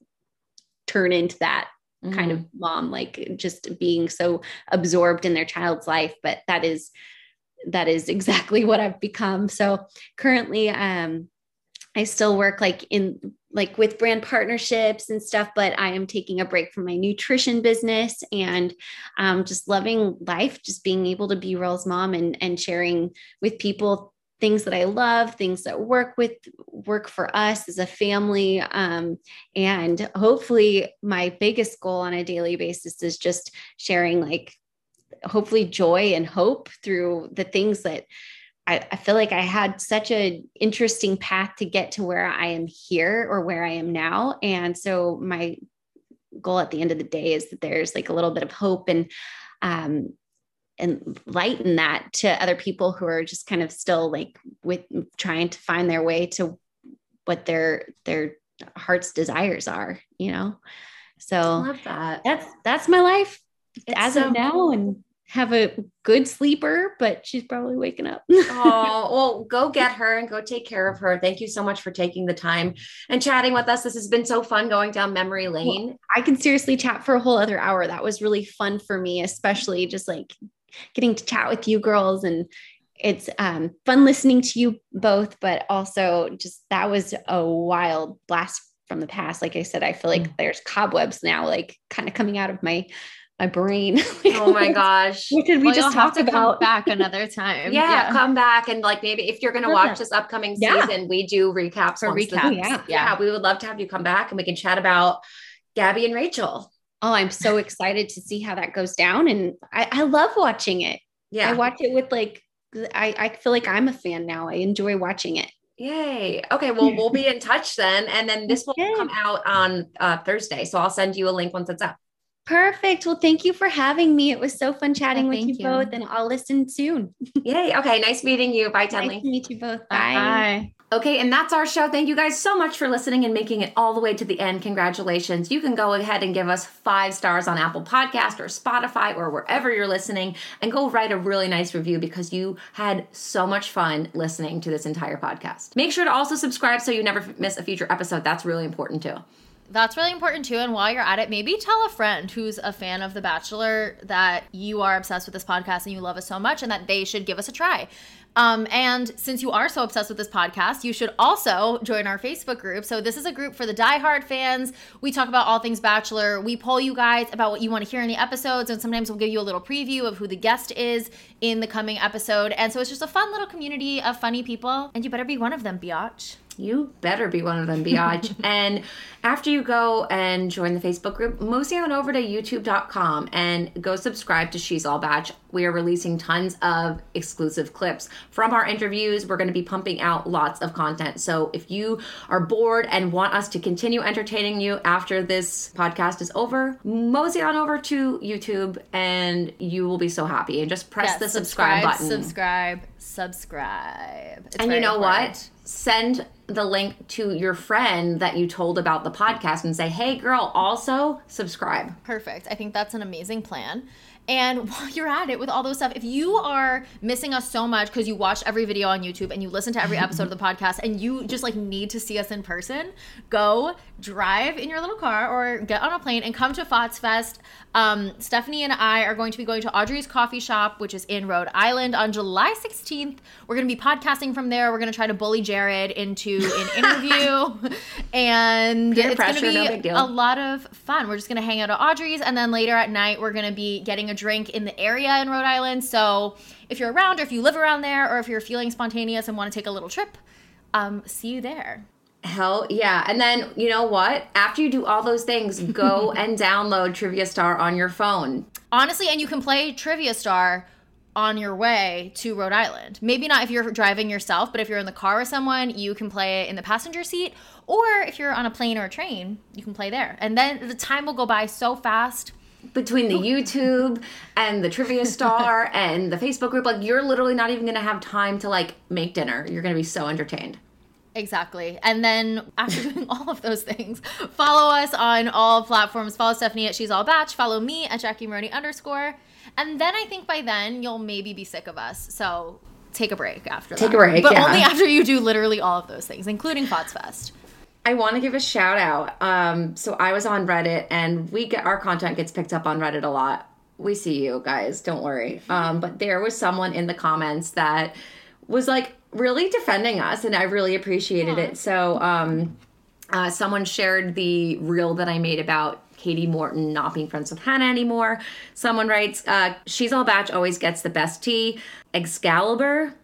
turn into that mm-hmm. kind of mm-hmm. mom, like just being so absorbed in their child's life. But that is that is exactly what I've become. So currently, um, I still work like in like with brand partnerships and stuff, but I am taking a break from my nutrition business and um, just loving life, just being able to be Rel's mom and and sharing with people things that I love, things that work with work for us as a family. Um, and hopefully my biggest goal on a daily basis is just sharing like hopefully joy and hope through the things that I, I feel like I had such an interesting path to get to where I am here or where I am now. And so my goal at the end of the day is that there's like a little bit of hope and um, and lighten that to other people who are just kind of still like with trying to find their way to what their their heart's desires are you know so I love that that's that's my life it's as so of now cool. and have a good sleeper, but she's probably waking up. oh, well, go get her and go take care of her. Thank you so much for taking the time and chatting with us. This has been so fun going down memory lane. Well, I can seriously chat for a whole other hour. That was really fun for me, especially just like getting to chat with you girls and it's um, fun listening to you both, but also just that was a wild blast from the past. Like I said, I feel like mm. there's cobwebs now, like kind of coming out of my my brain. oh my gosh. What did we well, just talk about? back another time. yeah, yeah, come back and like maybe if you're gonna watch this upcoming yeah. season, we do recaps for recaps. yeah. yeah. yeah, we would love to have you come back and we can chat about Gabby and Rachel. Oh, I'm so excited to see how that goes down. And I, I love watching it. Yeah. I watch it with like I, I feel like I'm a fan now. I enjoy watching it. Yay. Okay. Well, we'll be in touch then. And then this will come out on uh, Thursday. So I'll send you a link once it's up. Perfect. Well, thank you for having me. It was so fun chatting with you, you, both, and I'll listen soon. Yay. Okay. Nice meeting you. Bye, Tenley. Nice to meet you both. Bye. Bye. Okay, and that's our show. Thank you guys so much for listening and making it all the way to the end. Congratulations. You can go ahead and give us five stars on Apple Podcast or Spotify or wherever you're listening and go write a really nice review because you had so much fun listening to this entire podcast. Make sure to also subscribe so you never miss a future episode. That's really important too. That's really important too. And while you're at it, maybe tell a friend who's a fan of The Bachelor that you are obsessed with this podcast and you love us so much and that they should give us a try. Um, and since you are so obsessed with this podcast, you should also join our Facebook group. So, this is a group for the diehard fans. We talk about all things Bachelor. We poll you guys about what you want to hear in the episodes, and sometimes we'll give you a little preview of who the guest is in the coming episode. And so, it's just a fun little community of funny people, and you better be one of them, biatch. You better be one of them, Biatch. and after you go and join the Facebook group, mosey on over to youtube.com and go subscribe to She's All Bach. We are releasing tons of exclusive clips from our interviews. We're going to be pumping out lots of content. So if you are bored and want us to continue entertaining you after this podcast is over, mosey on over to YouTube and you will be so happy. And just press Yes, the subscribe, button. Subscribe, subscribe. It's and you know important. what? Send the link to your friend that you told about the podcast and say, hey, girl, also subscribe. Perfect. I think that's an amazing plan. And while you're at it with all those stuff, if you are missing us so much because you watch every video on YouTube and you listen to every episode of the podcast and you just like need to see us in person, go drive in your little car or get on a plane and come to FOTS Fest. Um, Stephanie and I are going to be going to Audrey's Coffee Shop, which is in Rhode Island, on July 16th. We're going to be podcasting from there. We're going to try to bully Jared into an interview. and Peer it's going to be deal. a lot of fun. We're just gonna hang out at Audrey's, and then later at night we're gonna be getting a drink in the area in Rhode Island. So if you're around, or if you live around there, or if you're feeling spontaneous and want to take a little trip, um, see you there. Hell yeah. And then, you know what? After you do all those things, go and download Trivia Star on your phone. Honestly, and you can play Trivia Star on your way to Rhode Island. Maybe not if you're driving yourself, but if you're in the car with someone, you can play it in the passenger seat. Or if you're on a plane or a train, you can play there. And then the time will go by so fast. Between the YouTube and the Trivia Star and the Facebook group, like you're literally not even gonna have time to like make dinner. You're gonna be so entertained. Exactly. And then after doing all of those things, follow us on all platforms. Follow Stephanie at She's All Bach. Follow me at Jackie Maroney underscore. And then I think by then you'll maybe be sick of us. So take a break after Take that. a break, But yeah. only after you do literally all of those things, including Fots Fest. I want to give a shout out. Um, so I was on Reddit, and we get our content gets picked up on Reddit a lot. We see you guys, don't worry. Um, but there was someone in the comments that was like really defending us, and I really appreciated it. So um, uh, someone shared the reel that I made about Katie Morton not being friends with Hannah anymore. Someone writes, uh, "She's all Bach always gets the best tea." Excalibur.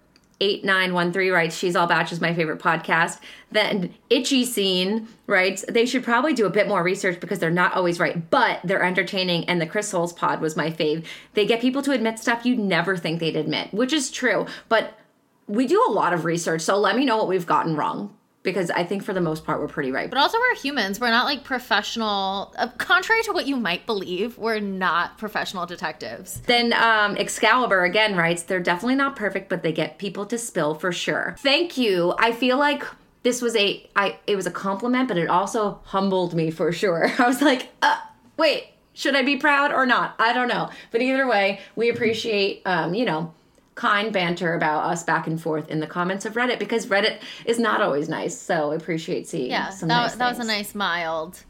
8913 writes, She's All Bach is my favorite podcast. Then Itchy Scene writes, They should probably do a bit more research because they're not always right, but they're entertaining. And the Chris Soules pod was my fave. They get people to admit stuff you'd never think they'd admit, which is true. But we do a lot of research, so let me know what we've gotten wrong because I think for the most part we're pretty right. But also, we're humans. We're not like professional. Uh, contrary to what you might believe, we're not professional detectives. Then um, Excalibur again writes, they're definitely not perfect, but they get people to spill for sure. Thank you. I feel like this was a I it was a compliment, but it also humbled me for sure. I was like, uh, wait, should I be proud or not? I don't know. But either way, we appreciate um, you know, kind banter about us back and forth in the comments of Reddit because Reddit is not always nice. So appreciate seeing Yeah, that, nice that was a nice mild,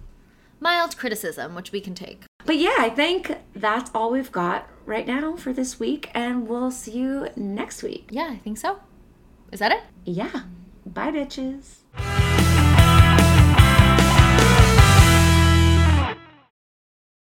mild criticism, which we can take. But yeah, I think that's all we've got right now for this week, and we'll see you next week. Yeah, I think so. Is that it? Yeah. Bye, bitches.